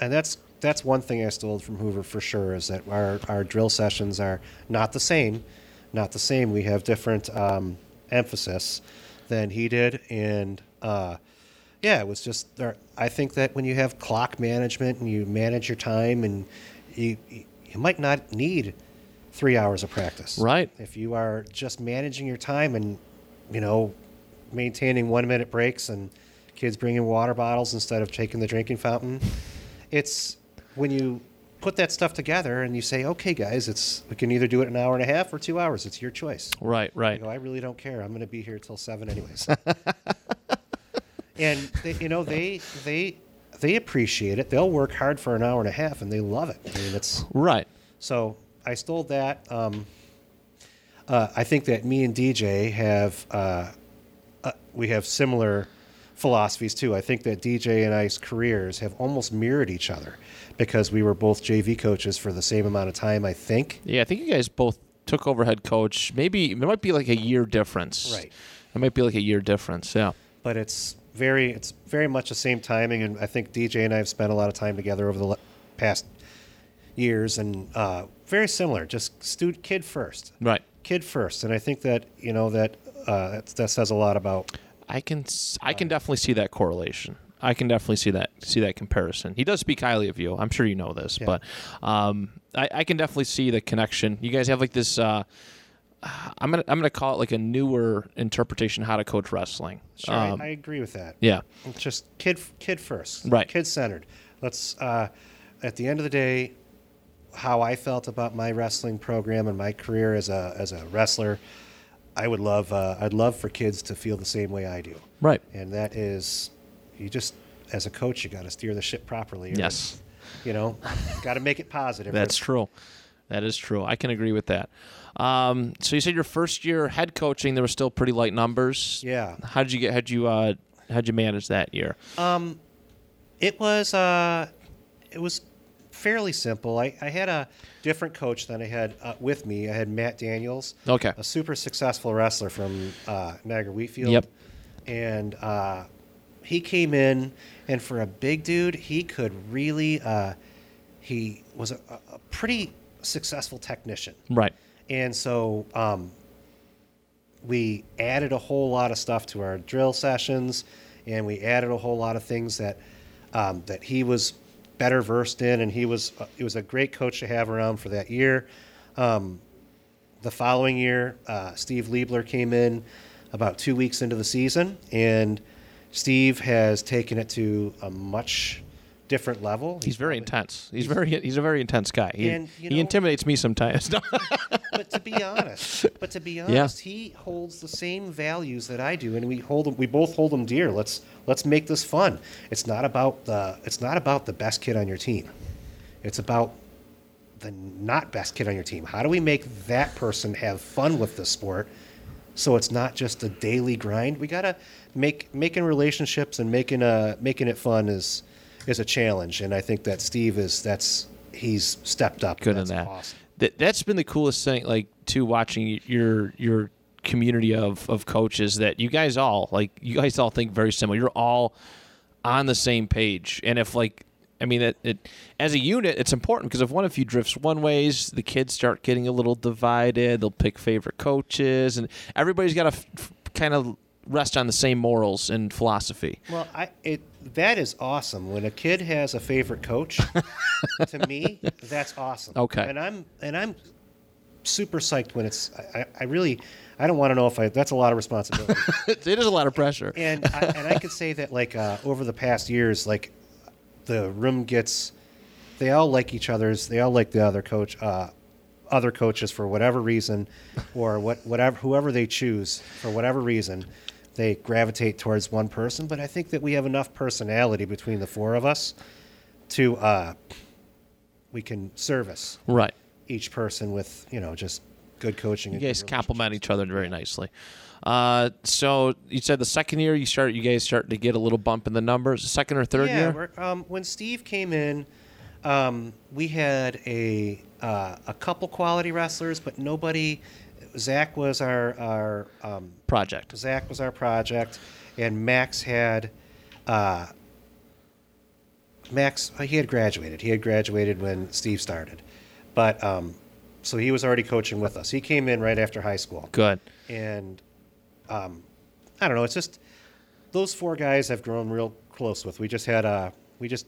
and that's that's one thing I stole from Hoover for sure is that our, our drill sessions are not the same, not the same. We have different um, emphasis than he did, and uh, yeah, it was just there. I think that when you have clock management and you manage your time, and you you might not need three hours of practice, Right. If you are just managing your time and you know maintaining one minute breaks and kids bringing water bottles instead of taking the drinking fountain. It's when you put that stuff together and you say, okay, guys, it's we can either do it an hour and a half or two hours. It's your choice. Right. Right. You know, I really don't care. I'm going to be here till seven anyways. and they, you know, they they they appreciate it. They'll work hard for an hour and a half and they love it. I mean, it's Right. so I stole that. Um, uh, I think that me and DJ have uh, uh, we have similar philosophies too. I think that DJ and I's careers have almost mirrored each other because we were both JV coaches for the same amount of time. I think. Yeah, I think you guys both took over head coach. Maybe it might be like a year difference. Right. It might be like a year difference. Yeah. but it's very it's very much the same timing and i think dj and i have spent a lot of time together over the le- past years and uh, very similar just stu- kid first Right. kid first and i think that you know that uh, that, that says a lot about I can I can definitely see that correlation. I can definitely see that see that comparison. He does speak highly of you. I'm sure you know this, Yeah. but um, I, I can definitely see the connection. You guys have like this. Uh, I'm gonna I'm gonna call it like a newer interpretation how to coach wrestling. sure Um, I, I agree with that yeah. It's just kid kid first Right. kid centered let's uh, at the end of the day how i felt about my wrestling program and my career as a as a wrestler i would love uh, i'd love for kids to feel the same way i do Right. and that is you just as a coach you got to steer the ship properly Yes. you know got to make it positive That's true. That is true. I can agree with that. Um, so you said your first year head coaching, there were still pretty light numbers. yeah How did you get? How'd you uh, how'd you manage that year? Um, it was uh it was fairly simple i, I had a different coach than i had uh, with me i had matt daniels Okay. a super successful wrestler from uh, niagara wheatfield Yep. and uh, he came in and for a big dude he could really uh, he was a, a pretty successful technician Right. And so um, we added a whole lot of stuff to our drill sessions, and we added a whole lot of things that um, that he was better versed in, and he was uh, he was a great coach to have around for that year. Um, the following year, uh, Steve Liebler came in about two weeks into the season, and Steve has taken it to a much different level. He's very intense. He's very he's a very intense guy. He, And, you he intimidates me sometimes. but to be honest, but to be honest, he holds the same values that I do, and we hold them. We both hold them dear. Let's let's make this fun. It's not about the it's not about the best kid on your team. It's about the not best kid on your team. How do we make that person have fun with the sport? So it's not just a daily grind. We gotta make making relationships and making a making it fun is is a challenge, and I think that Steve is that's he's stepped up. Good in that. Awesome. That that's been the coolest thing. Like to watching your your community of of coaches that you guys all like you guys all think very similar. You're all on the same page, and if like. I mean, it, it as a unit, it's important because if one of you drifts one ways, the kids start getting a little divided. They'll pick favorite coaches, and everybody's got to f- f- kind of rest on the same morals and philosophy. Well, I it that is awesome. When a kid has a favorite coach, to me, that's awesome. Okay. And I'm and I'm super psyched when it's. I, I- really, I don't want to know if I. That's a lot of responsibility. it is a lot of pressure. and I, and I could say that like uh, over the past years, like the room gets, they all like each other's. They all like the other coach, uh, other coaches for whatever reason, or what whatever whoever they choose for whatever reason, they gravitate towards one person. But I think that we have enough personality between the four of us to uh, we can service right. each person with you know just good coaching. You guys complement each other very nicely. Uh, so you said the second year you start, you guys start to get a little bump in the numbers. Second or third yeah, year? um, when Steve came in, um, we had a uh, a couple quality wrestlers, but nobody. Zach was our our um, Project. Zach was our project, and Max had. Uh, Max, he had graduated. He had graduated when Steve started, but um, so he was already coaching with us. He came in right after high school Good. and um, I don't know. It's just those four guys I've grown real close with. We just had a we just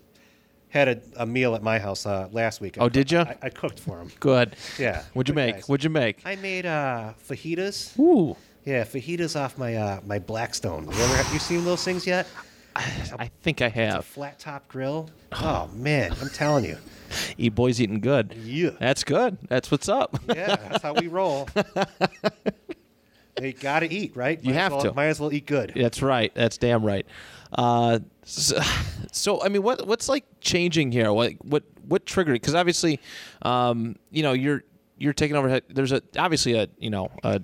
had a, a meal at my house uh, last week. I Oh, did you? I, I cooked for them. Good. Yeah. What'd you make? guys. What'd you make? I made uh, fajitas. Ooh. Yeah, fajitas off my uh, my Blackstone. You ever have you seen those things yet? I think I have. flat top grill. Oh man, I'm telling you. Eat boys eating good. Yeah. That's good. That's what's up. Yeah, that's how we roll. they got to eat, right? You Might as have well- to. Might as well eat good. That's right. That's damn right. Uh, so, so, I mean, what what's like changing here? What what what triggered? Because obviously, um, you know, you're you're taking over. There's a obviously a you know a.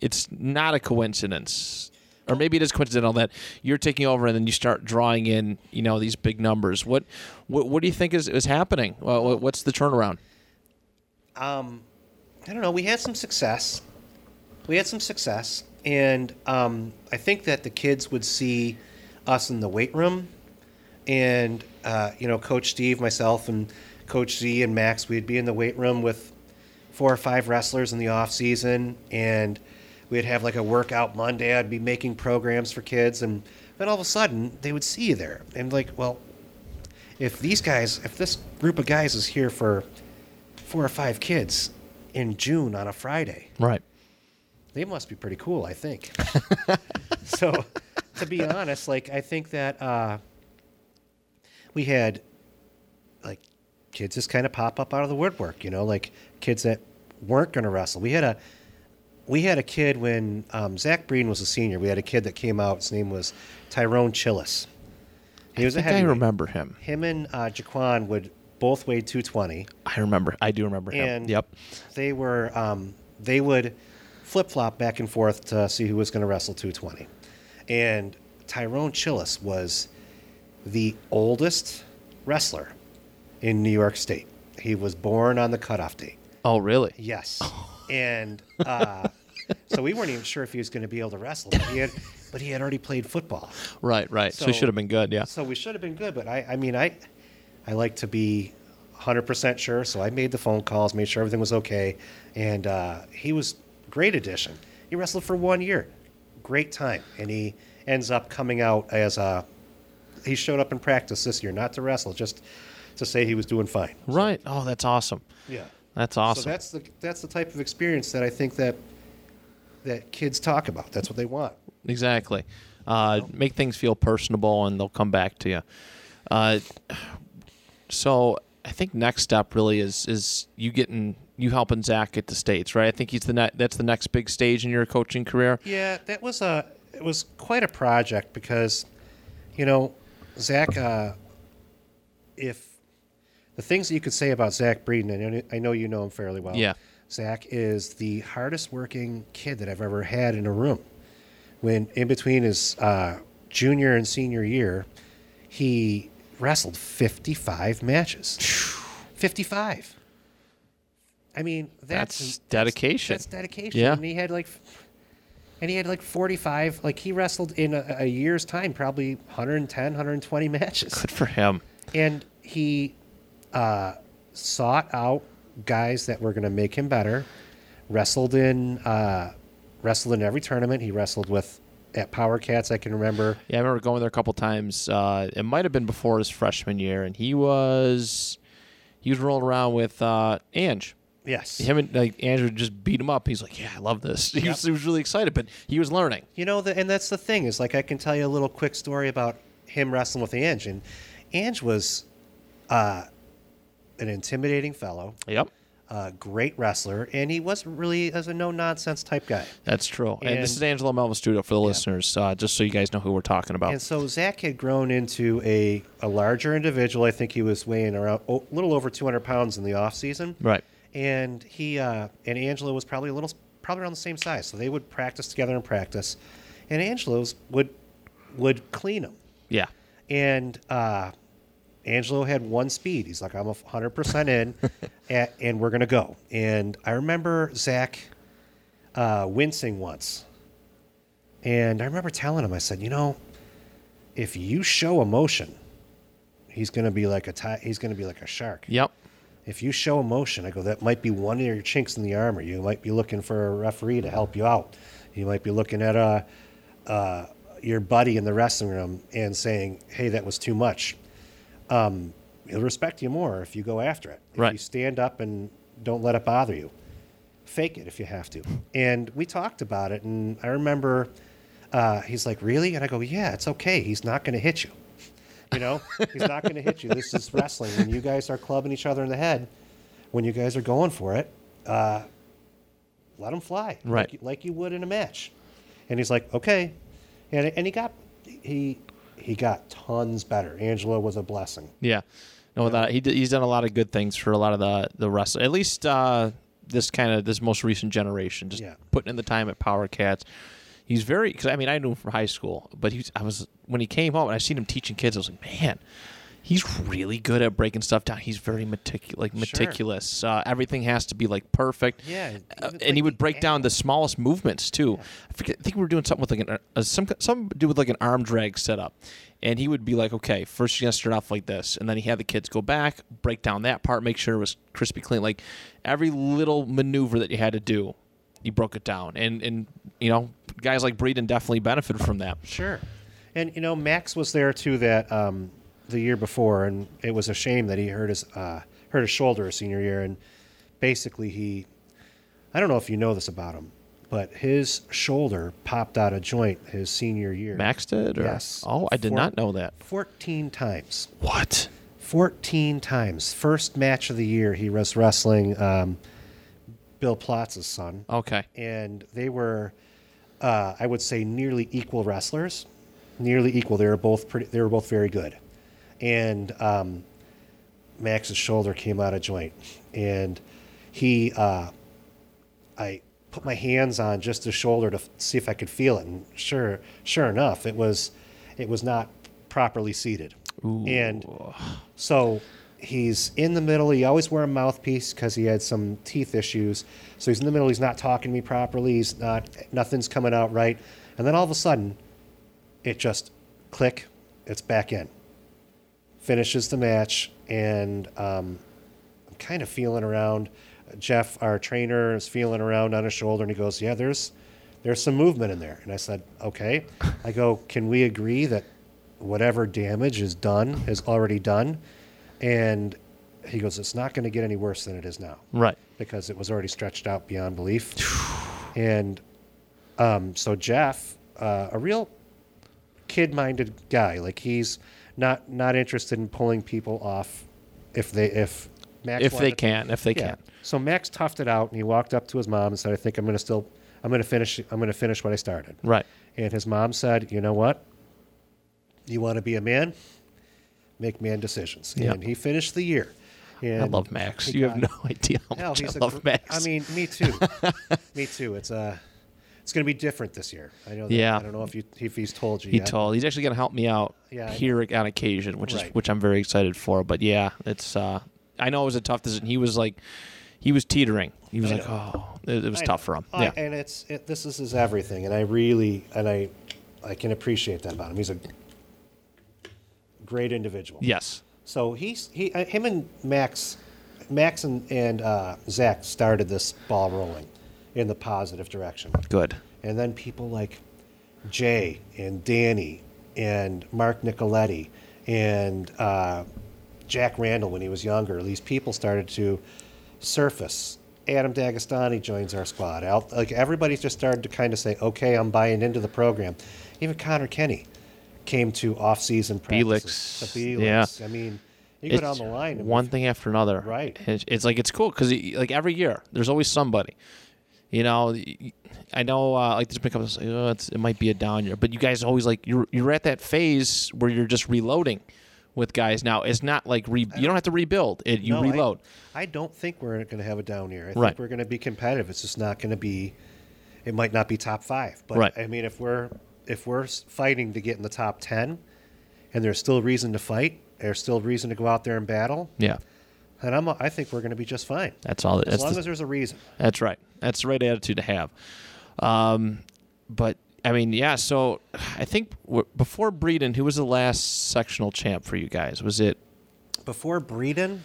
It's not a coincidence, or maybe it is coincidental that you're taking over and then you start drawing in you know these big numbers. What what, what do you think is, is happening? What's the turnaround? um, I don't know. We had some success. We had some success, and um, I think that the kids would see us in the weight room, and uh, you know, Coach Steve, myself, and Coach Z and Max, we'd be in the weight room with four or five wrestlers in the off season, and we'd have like a workout Monday. I'd be making programs for kids, and then all of a sudden they would see you there, and like, well, if these guys, if this group of guys is here for four or five kids in June on a Friday. Right. They must be pretty cool, I think. so, to be honest, like I think that uh, we had like kids just kind of pop up out of the woodwork, you know, like kids that weren't going to wrestle. We had a we had a kid when um, Zach Breen was a senior. We had a kid that came out. His name was Tyrone Chillis. He was I a think I heavyweight. remember him. Him and uh, Jaquan would both weigh 220 I remember. I do remember him. yep. they were um, they would flip flop back and forth to see who was going to wrestle 220, and Tyrone Chillis was the oldest wrestler in New York State. He was born on the cutoff date. Oh, really? Yes, and uh, so we weren't even sure if he was going to be able to wrestle. But he had, but he had already played football. Right, right. So, So- should have been good, yeah. So we should have been good, but I, I mean, I, I like to be 100% sure. So I made the phone calls, made sure everything was okay, and uh, he was great addition. He wrestled for one year, great time, and he ends up coming out as a. He showed up in practice this year, not to wrestle, just to say he was doing fine. Right. Oh, that's awesome. Yeah. That's awesome. So that's the that's the type of experience that I think that that kids talk about. That's what they want. exactly. Uh, make things feel personable, and they'll come back to you. Uh, so I think next step really is is you getting you helping Zach get the states, right? I think he's the ne- that's the next big stage in your coaching career. Yeah, that was a it was quite a project because, you know, Zach. Uh, if the things that you could say about Zach Breeden, I know, I know you know him fairly well. Yeah. Zach is the hardest working kid that I've ever had in a room. When in between his uh, junior and senior year, he wrestled 55 matches. 55. I mean, that's, That's dedication. That's dedication. Yeah. And he had like, and he had like 45. Like he wrestled in a, a year's time, probably 110, 120 matches Good for him. and he uh, sought out guys that were going to make him better. Wrestled in uh, wrestled in every tournament. He wrestled with at Power Cats. I can remember. Yeah, I remember going there a couple times. Uh, it might have been before his freshman year, and he was he was rolling around with uh, Ange. Yes. Him and like Andrew just beat him up. He's like, "Yeah, I love this." He, was, he was really excited, but he was learning. You know, the, and that's the thing is like I can tell you a little quick story about him wrestling with Ange. And Ange was uh, an intimidating fellow, Yep, a great wrestler, and he wasn't really as a no nonsense type guy. that's true. And, this is Angelo Melva Studio for the listeners, uh, just so you guys know who we're talking about. And so Zach had grown into a, a larger individual. I think he was weighing around a little over 200 pounds in the off season. right. And he uh, and Angelo was probably a little, probably around the same size. So they would practice together in practice, and Angelo's would would clean him. Yeah. And uh, Angelo had one speed. He's like, I'm a 100% in, and, and we're going to go. And I remember Zach uh, wincing once. And I remember telling him, I said, you know, if you show emotion, he's going to be like a ti- he's going to be like a shark. Yep. If you show emotion, I go, that might be one of your chinks in the armor. You might be looking for a referee to help you out. You might be looking at uh, uh, your buddy in the wrestling room and saying, hey, that was too much. Um, he'll respect you more if you go after it. If Right. you stand up and don't let it bother you. Fake it if you have to. And we talked about it, and I remember uh, he's like, really? And I go, yeah, it's okay. He's not going to hit you. You know, he's not going to hit you. This is wrestling. When you guys are clubbing each other in the head, when you guys are going for it, uh, let him fly, Right. Like, you- like you would in a match. And he's like, okay, and and he got he he got tons better. Angelo was a blessing. Yeah. No, that he he's done a lot of good things for a lot of the the wrestlers. At least uh, this kind of this most recent generation, just Yeah. putting in the time at Power Cats. He's very because I mean I knew him from high school, but he's I was when he came home and I seen him teaching kids. I was like, man, he's really good at breaking stuff down. He's very meticulous. Like meticulous. Uh, everything has to be like perfect. Yeah, Uh, and he would break down the smallest movements too. I, forget, I think we were doing something with like an uh, some some do with like an arm drag setup, and he would be like, okay, first you're gonna start off like this, and then he had the kids go back, break down that part, make sure it was crispy clean. Like every little maneuver that you had to do, he broke it down, and and you know guys like Breeden definitely benefited from that. Sure. And you know, Max was there too that um, the year before, and it was a shame that he hurt his uh, hurt his shoulder his senior year, and basically he, I don't know if you know this about him, but his shoulder popped out of joint his senior year. Max did, or Yes. oh, I did Four- not know that. Fourteen times. What? 14 times. First match of the year, he was wrestling um, Bill Platz's son. Okay, and they were, uh, I would say, nearly equal wrestlers. Nearly equal. They were both pretty. They were both very good, and um, Max's shoulder came out of joint, and he, uh, I put my hands on just his shoulder to see if I could feel it, and sure, sure enough, it was, it was not properly seated, and so he's in the middle. He always wore a mouthpiece because he had some teeth issues. So he's in the middle. He's not talking to me properly. He's not. Nothing's coming out right. And then all of a sudden, it just click. It's back in. Finishes the match, and um, I'm kind of feeling around. Jeff, our trainer, is feeling around on his shoulder, and he goes, "Yeah, there's there's some movement in there." And I said, "Okay." I go, "Can we agree that whatever damage is done is already done?" And he goes, "It's not going to get any worse than it is now." right. because it was already stretched out beyond belief. and um, so Jeff, uh, a real, kid-minded guy. Like he's not not interested in pulling people off if they if Max if they can, if they yeah. can. So Max toughed it out and he walked up to his mom and said, "I think I'm going to still I'm going to finish I'm going to finish what I started." Right. And his mom said, "You know what? You want to be a man? Make man decisions." Yeah. And he finished the year. And I love Max. You have no idea how Hell, much I love gr- Max. I mean, me too. me too. It's uh it's going to be different this year. I know. That, Yeah. I don't know if you if he's told you he yet. told he's actually going to help me out Yeah, here on occasion, which is which I'm very excited for. But yeah, it's uh, I know it was a tough decision. He was like, he was teetering. He was I like, know. oh, it, it was I tough know. for him. I- yeah, and it's it, this is his everything, and I really and I I can appreciate that about him. He's a great individual. yes, So he's he uh, him and Max, Max and and uh, Zach started this ball rolling in the positive direction, good. and then people like Jay and Danny and Mark Nicoletti and uh, Jack Randall when he was younger. These people started to surface. Adam D'Agostani joins our squad. Like everybody's just started to kind of say, "Okay, I'm buying into the program." Even Connor Kenny came to off-season practices. Belix, yeah. I mean, you go down the line. one thing after another. Right. It's, it's like it's cool because like every year there's always somebody. You know, I know uh, like there's been a couple. Of, oh, it's, it might be a down year, but you guys always like you're you're at that phase where you're just reloading with guys. Now it's not like re, you don't have to rebuild. It you No, I- reload. I, don't think we're going to have a down year. I Right. think we're going to be competitive. It's just not going to be. It might not be top five, but Right. I mean, if we're if we're fighting to get in the top ten, and there's still reason to fight, there's still reason to go out there and battle, yeah, and I'm I think we're going to be just fine. that's all. As That's long the- as there's a reason. That's right. That's the right attitude to have. Um, but I mean, yeah. So I think w- before Breeden, who was the last sectional champ for you guys? Was it, Before Breeden,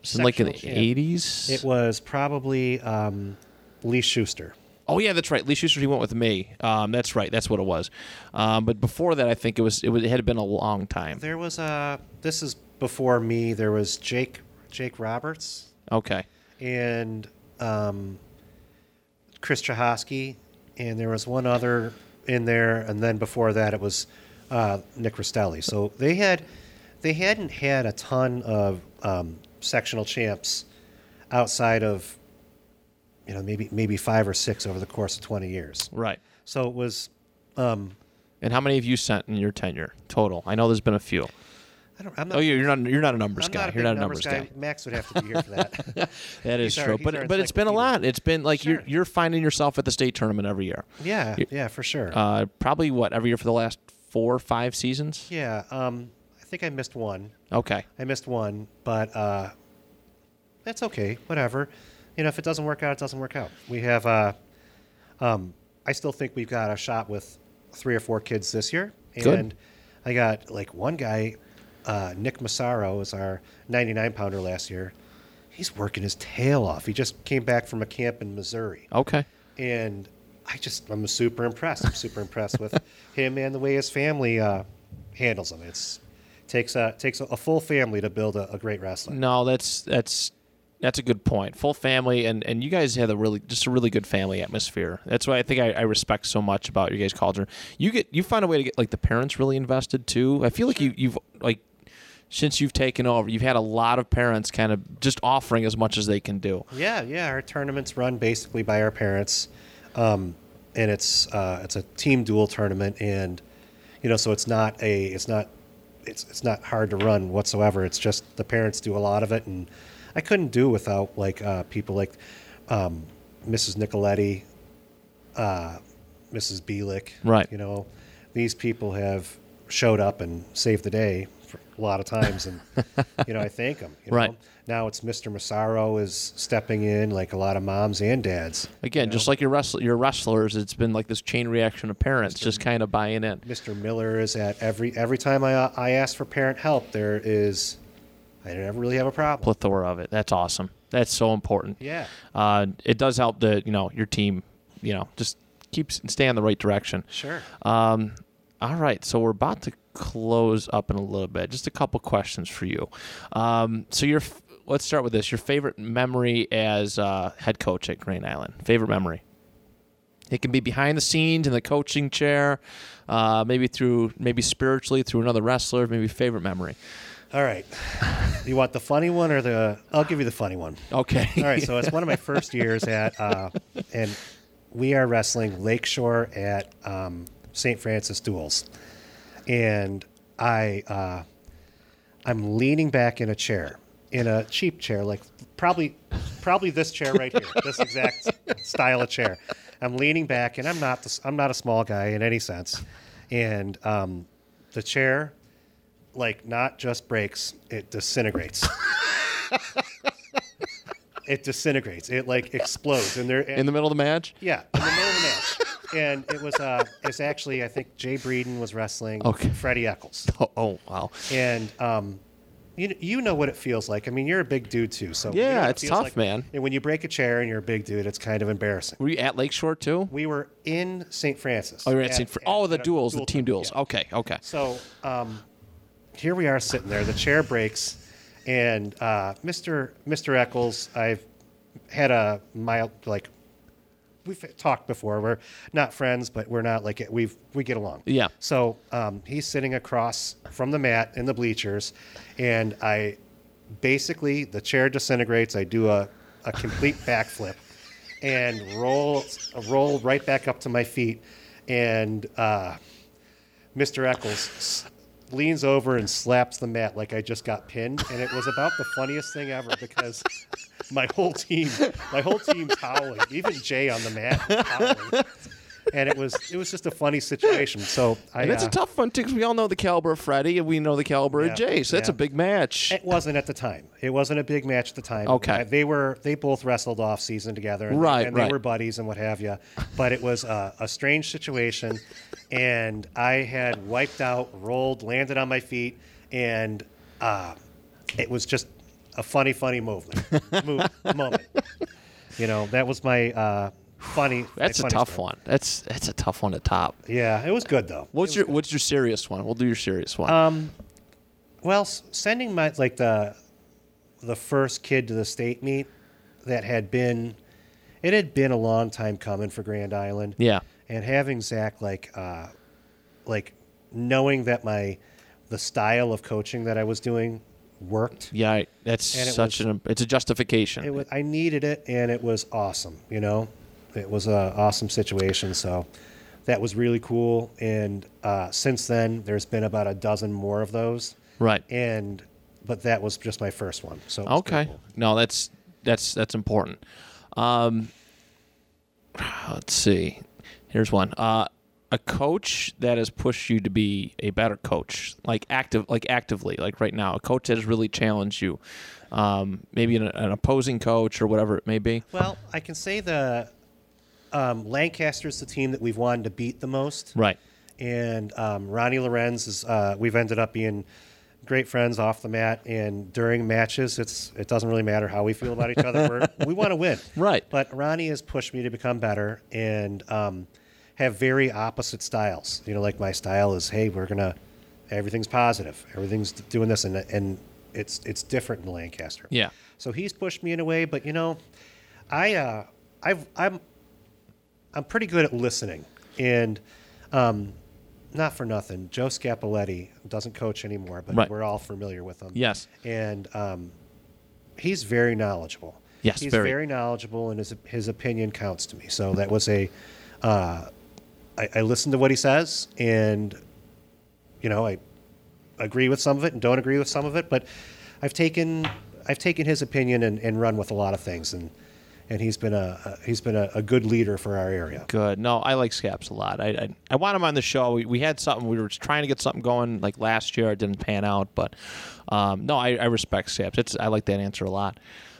was it like in the champ. eighties? it was probably um, Lee Schuster. Oh yeah, that's right. Lee Schuster, he went with me. Um, that's right. That's what it was. Um, but before that, I think it was it, was, it had been a long time. There was a. This is before me. There was Jake Jake Roberts. Okay. and um, Chris Chahosky, and there was one other in there, and then before that it was uh, Nick Rostelli. So they had they hadn't had a ton of um, sectional champs outside of you know maybe maybe five or six over the course of twenty years. Right. So it was um, And how many have you sent in your tenure total? I know there's been a few. I don't I'm not. Oh, you're you're not you're not a numbers I'm guy. not a you're not a numbers numbers guy. Max would have to be here for that. That is our- true. But but it's been a lot. It's been like you're you're finding yourself at the state tournament every year. yeah, yeah, for sure. Uh, probably what every year for the last four or five seasons. yeah, um, I think I missed one. Okay. I missed one, but uh, that's okay. Whatever. You know, if it doesn't work out, it doesn't work out. We have. Uh, um, I still think we've got a shot with three or four kids this year, Good. and I got like one guy, uh, Nick Massaro, is our 99 pounder last year. He's working his tail off. He just came back from a camp in Missouri, Okay. and I just I'm super impressed. I'm super impressed with him and the way his family uh, handles him. It's takes a takes a, a full family to build a, a great wrestler. No, that's that's that's a good point. Full family, and and you guys have a really just a really good family atmosphere. That's why I think I, I respect so much about your guys' culture. You get you find a way to get like the parents really invested too. I feel like you you've like since you've taken over, you've had a lot of parents kind of just offering as much as they can do. Yeah, yeah. Our tournaments run basically by our parents, um, and it's uh, it's a team duel tournament, and you know, so it's not a it's not it's it's not hard to run whatsoever. It's just the parents do a lot of it, and I couldn't do without like uh, people like um, Mrs. Nicoletti, uh, Mrs. Bielik. Right. You know, these people have showed up and saved the day a lot of times, and you know, I thank them. You Right. Know? Now it's Mr. Massaro is stepping in, like a lot of moms and dads. Again, just like your wrestler, your wrestlers, it's been like this chain reaction of parents just kind of buying in. Mr. Miller is at every every time I I ask for parent help, there is I never really have a problem. Plethora of it. That's awesome. That's so important. Yeah. Uh, it does help the you know your team, you know, just keeps stay in the right direction. Sure. Um, all right, so we're about to close up in a little bit. Just a couple questions for you. Um, so your f- let's start with this. Your favorite memory as uh, head coach at Grand Island. Favorite memory. It can be behind the scenes in the coaching chair, uh, maybe through maybe spiritually through another wrestler, maybe favorite memory. All right. You want the funny one or the? I'll give you the funny one. Okay. All right. So it's one of my first years at, uh, and we are wrestling Lakeshore at um, St. Francis Duels, and I, uh, I'm leaning back in a chair, in a cheap chair, like probably, probably this chair right here, this exact style of chair. I'm leaning back, and I'm not, the, I'm not a small guy in any sense, and um, the chair like not just breaks, it disintegrates. it disintegrates. It like explodes, and there in the middle of the match. yeah, in the middle of the match. And it was uh, it's actually I think Jay Breeden was wrestling Okay. Freddie Eccles, Oh, oh wow. and um, you you know what it feels like. I mean, you're a big dude too, so you Yeah, know what it it's tough, like. man. And when you break a chair and you're a big dude, it's kind of embarrassing. Were you at Lakeshore too? We were in St. Francis. Oh, you're at, St. Fr- oh, the at duels, the dual team duels. yeah. Okay, okay. So um, here we are sitting there. The chair breaks, and uh, Mr. Mr. Eccles, I've had a mild like we've talked before. We're not friends, but we're not like we've we get along. Yeah. So um, he's sitting across from the mat in the bleachers, and I basically the chair disintegrates. I do a, a complete backflip and roll roll right back up to my feet, and uh, Mr. Eccles leans over and slaps the mat like I just got pinned, and it was about the funniest thing ever because my whole team, my whole team's howling, even Jay on the mat was howling, and it was it was just a funny situation. So I, And that's uh, a tough one too, because we all know the caliber of Freddie, and we know the caliber Yeah, of Jay. So that's yeah. a big match. It wasn't at the time. It wasn't a big match at the time. Okay. Uh, they were they both wrestled off season together, and, Right, and they were buddies and what have you. But it was uh, a strange situation, and I had wiped out, rolled, landed on my feet, and uh, it was just a funny, funny movement, move, moment. You know, that was my uh, funny. That's a funny tough story. one. That's that's a tough one to top. Yeah, it was good though. What's your What's your serious one? We'll do your serious one. Um, Well, s- sending my like the the first kid to the state meet that had been it had been a long time coming for Grand Island. yeah. And having Zach like uh like knowing that my the style of coaching that I was doing worked. Yeah, I- that's such was- an. It's a justification. It was I needed it and it was awesome, you know? It was a awesome situation, so that was really cool and uh, since then there's been about a dozen more of those. right. and but that was just my first one. So it was pretty Okay. cool. No, that's that's that's important. Um, let's see. Here's one. Uh, a coach that has pushed you to be a better coach, like active, like actively, like right now, a coach that has really challenged you. Um, maybe an, an opposing coach or whatever it may be. Well, I can say the um, is the team that we've wanted to beat the most, Right. and um, Ronnie Lorenz is. Uh, we've ended up being great friends off the mat, and during matches, it's it doesn't really matter how we feel about each other. We're, we want to win, Right. But Ronnie has pushed me to become better and um, have very opposite styles. You know, like my style is, hey, we're gonna everything's positive, everything's doing this, and and it's it's different in Lancaster. Yeah. So he's pushed me in a way, but you know, I uh, I've I'm I'm pretty good at listening, and um, not for nothing, Joe Scapoletti doesn't coach anymore, but Right. we're all familiar with him. Yes. and um, he's very knowledgeable. Yes, he's very. very knowledgeable, and his his opinion counts to me. So that was a. Uh, I, I listen to what he says, and you know, I agree with some of it and don't agree with some of it, but I've taken I've taken his opinion and, and run with a lot of things, and and he's been a, a he's been a, a good leader for our area. Good. No, I like Scaps a lot. I, I I want him on the show. We, we had something. We were trying to get something going like last year. It didn't pan out, but um, no, I, I respect Scaps. It's I like that answer a lot.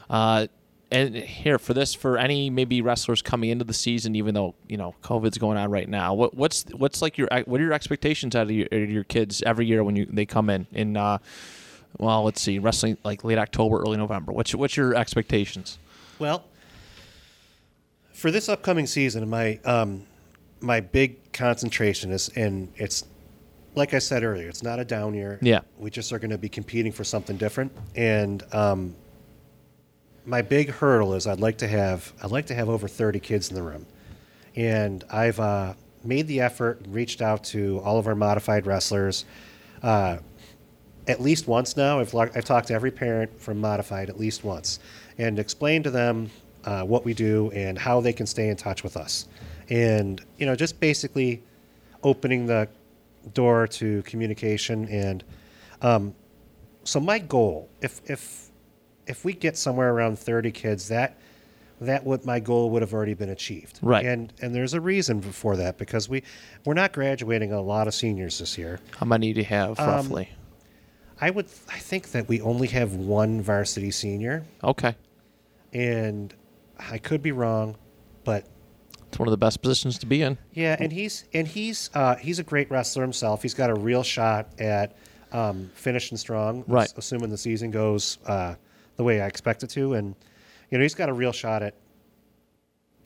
Uh, and here for this, for any maybe wrestlers coming into the season, even though you know COVID's going on right now, what what's what's like your what are your expectations out of your, your kids every year when you they come in in uh, well let's see wrestling like late October, early November. What's your- what's your expectations? Well, for this upcoming season, my um, my big concentration is, and it's like I said earlier, it's not a down year. Yeah. we just are going to be competing for something different, and um, my big hurdle is I'd like to have I'd like to have over thirty kids in the room, and I've uh, made the effort, reached out to all of our modified wrestlers. Uh, at least once now. I've, I've talked to every parent from Modified at least once and explained to them uh, what we do and how they can stay in touch with us. And, you know, just basically opening the door to communication. And um, so my goal, if, if, if we get somewhere around 30 kids, that that would my goal would have already been achieved. Right. And and there's a reason for that because we we're not graduating a lot of seniors this year. How many do you have Um, roughly? I would I think that we only have one varsity senior, Okay, and I could be wrong, but it's one of the best positions to be in. yeah, and he's and he's uh, he's a great wrestler himself. He's got a real shot at um, finishing strong, Right. Assuming the season goes uh, the way I expect it to, and you know he's got a real shot at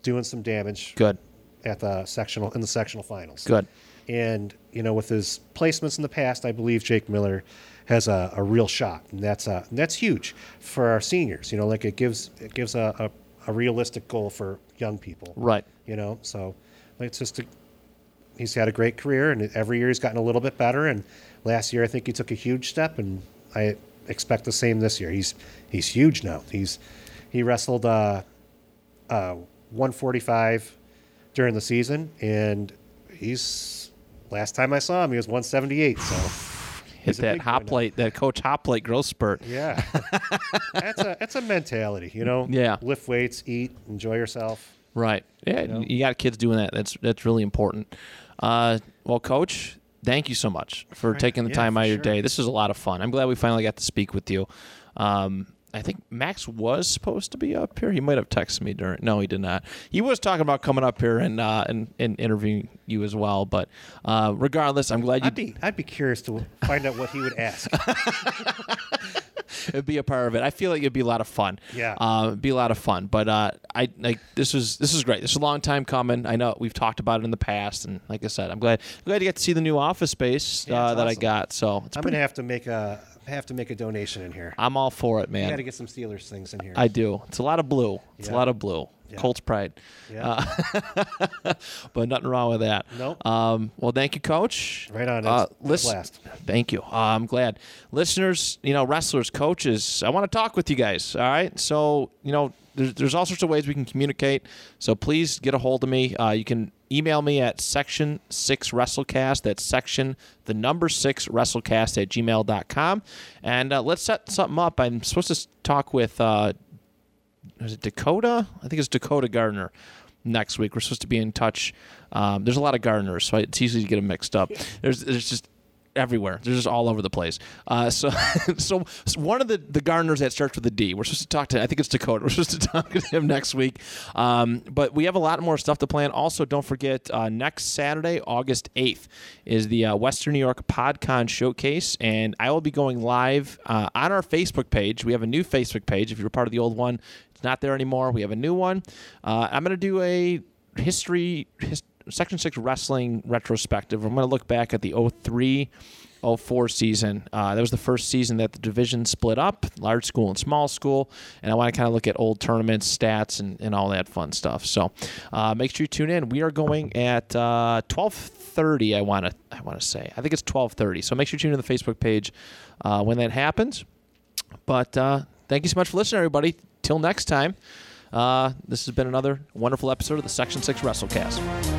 doing some damage Good, at the sectional in the sectional finals. good. And you know, with his placements in the past, I believe Jake Miller has a, a real shot, and that's uh, and that's huge for our seniors. You know, like it gives it gives a, a, a realistic goal for young people. Right. You know, so it's just a, he's had a great career, and every year he's gotten a little bit better. And last year, I think he took a huge step, and I expect the same this year. He's he's huge now. He's he wrestled uh, uh, 145 during the season, and he's last time I saw him, he was 178. So Hit he's that big hot boy now. plate, that coach hot plate growth spurt. Yeah, that's a that's a mentality, you know. Yeah. lift weights, eat, enjoy yourself. Right. Yeah, know? you got kids doing that. That's that's really important. Uh, well, coach, thank you so much for Right. taking the Yeah, time out of your sure. day. This was a lot of fun. I'm glad we finally got to speak with you. Um, I think Max was supposed to be up here. He might have texted me during. No, he did not. He was talking about coming up here and uh, and, and interviewing you as well. But uh, regardless, I'm glad you I'd be I'd be curious to find out what he would ask. it'd be a part of it. I feel like it'd be a lot of fun. Yeah. uh, it'd be a lot of fun. But uh, I like this was this is great. This is a long time coming. I know we've talked about it in the past, and like I said, I'm glad glad to get to see the new office space Yeah, uh, that I got. So it's I'm pretty. gonna have to make a have to make a donation in here. I'm all for it, man. got to get some Steelers things in here. I do. It's a lot of blue. It's a lot of blue. Yeah. Colts pride. yeah. but nothing wrong with that. Nope. Um, well, thank you, Coach. Right on. Uh, listen, blast. Thank you. Uh, I'm glad. Listeners, you know, wrestlers, coaches, I want to talk with you guys. All right. So, you know, there's, there's all sorts of ways we can communicate. So please get a hold of me. Uh, you can email me at section six wrestlecast. That's section the number six wrestlecast at gmail.com. And uh, let's set something up. I'm supposed to talk with uh, is it Dakota? I think it's Dakota Gardner next week. We're supposed to be in touch. Um, there's a lot of gardeners so it's easy to get them mixed up. There's there's just everywhere. They're just all over the place. Uh, so, so one of the the gardeners that starts with a D. We're supposed to talk to. I think it's Dakota. We're supposed to talk to him next week. Um, but we have a lot more stuff to plan. Also, don't forget uh, next Saturday, August eighth, is the uh, Western New York PodCon showcase, and I will be going live uh, on our Facebook page. We have a new Facebook page. If you're part of the old one, it's not there anymore. We have a new one. Uh, I'm going to do a history, his, Section 6 wrestling retrospective. I'm going to look back at the 03 04 season. Uh, that was the first season that the division split up, large school and small school. And I want to kind of look at old tournaments, stats, and, and all that fun stuff. So uh, make sure you tune in. We are going at uh, 1230, I want to I want to say. I think it's 1230. So make sure you tune in to the Facebook page uh, when that happens. But uh, thank you so much for listening, everybody. Till next time, uh, this has been another wonderful episode of the Section 6 WrestleCast.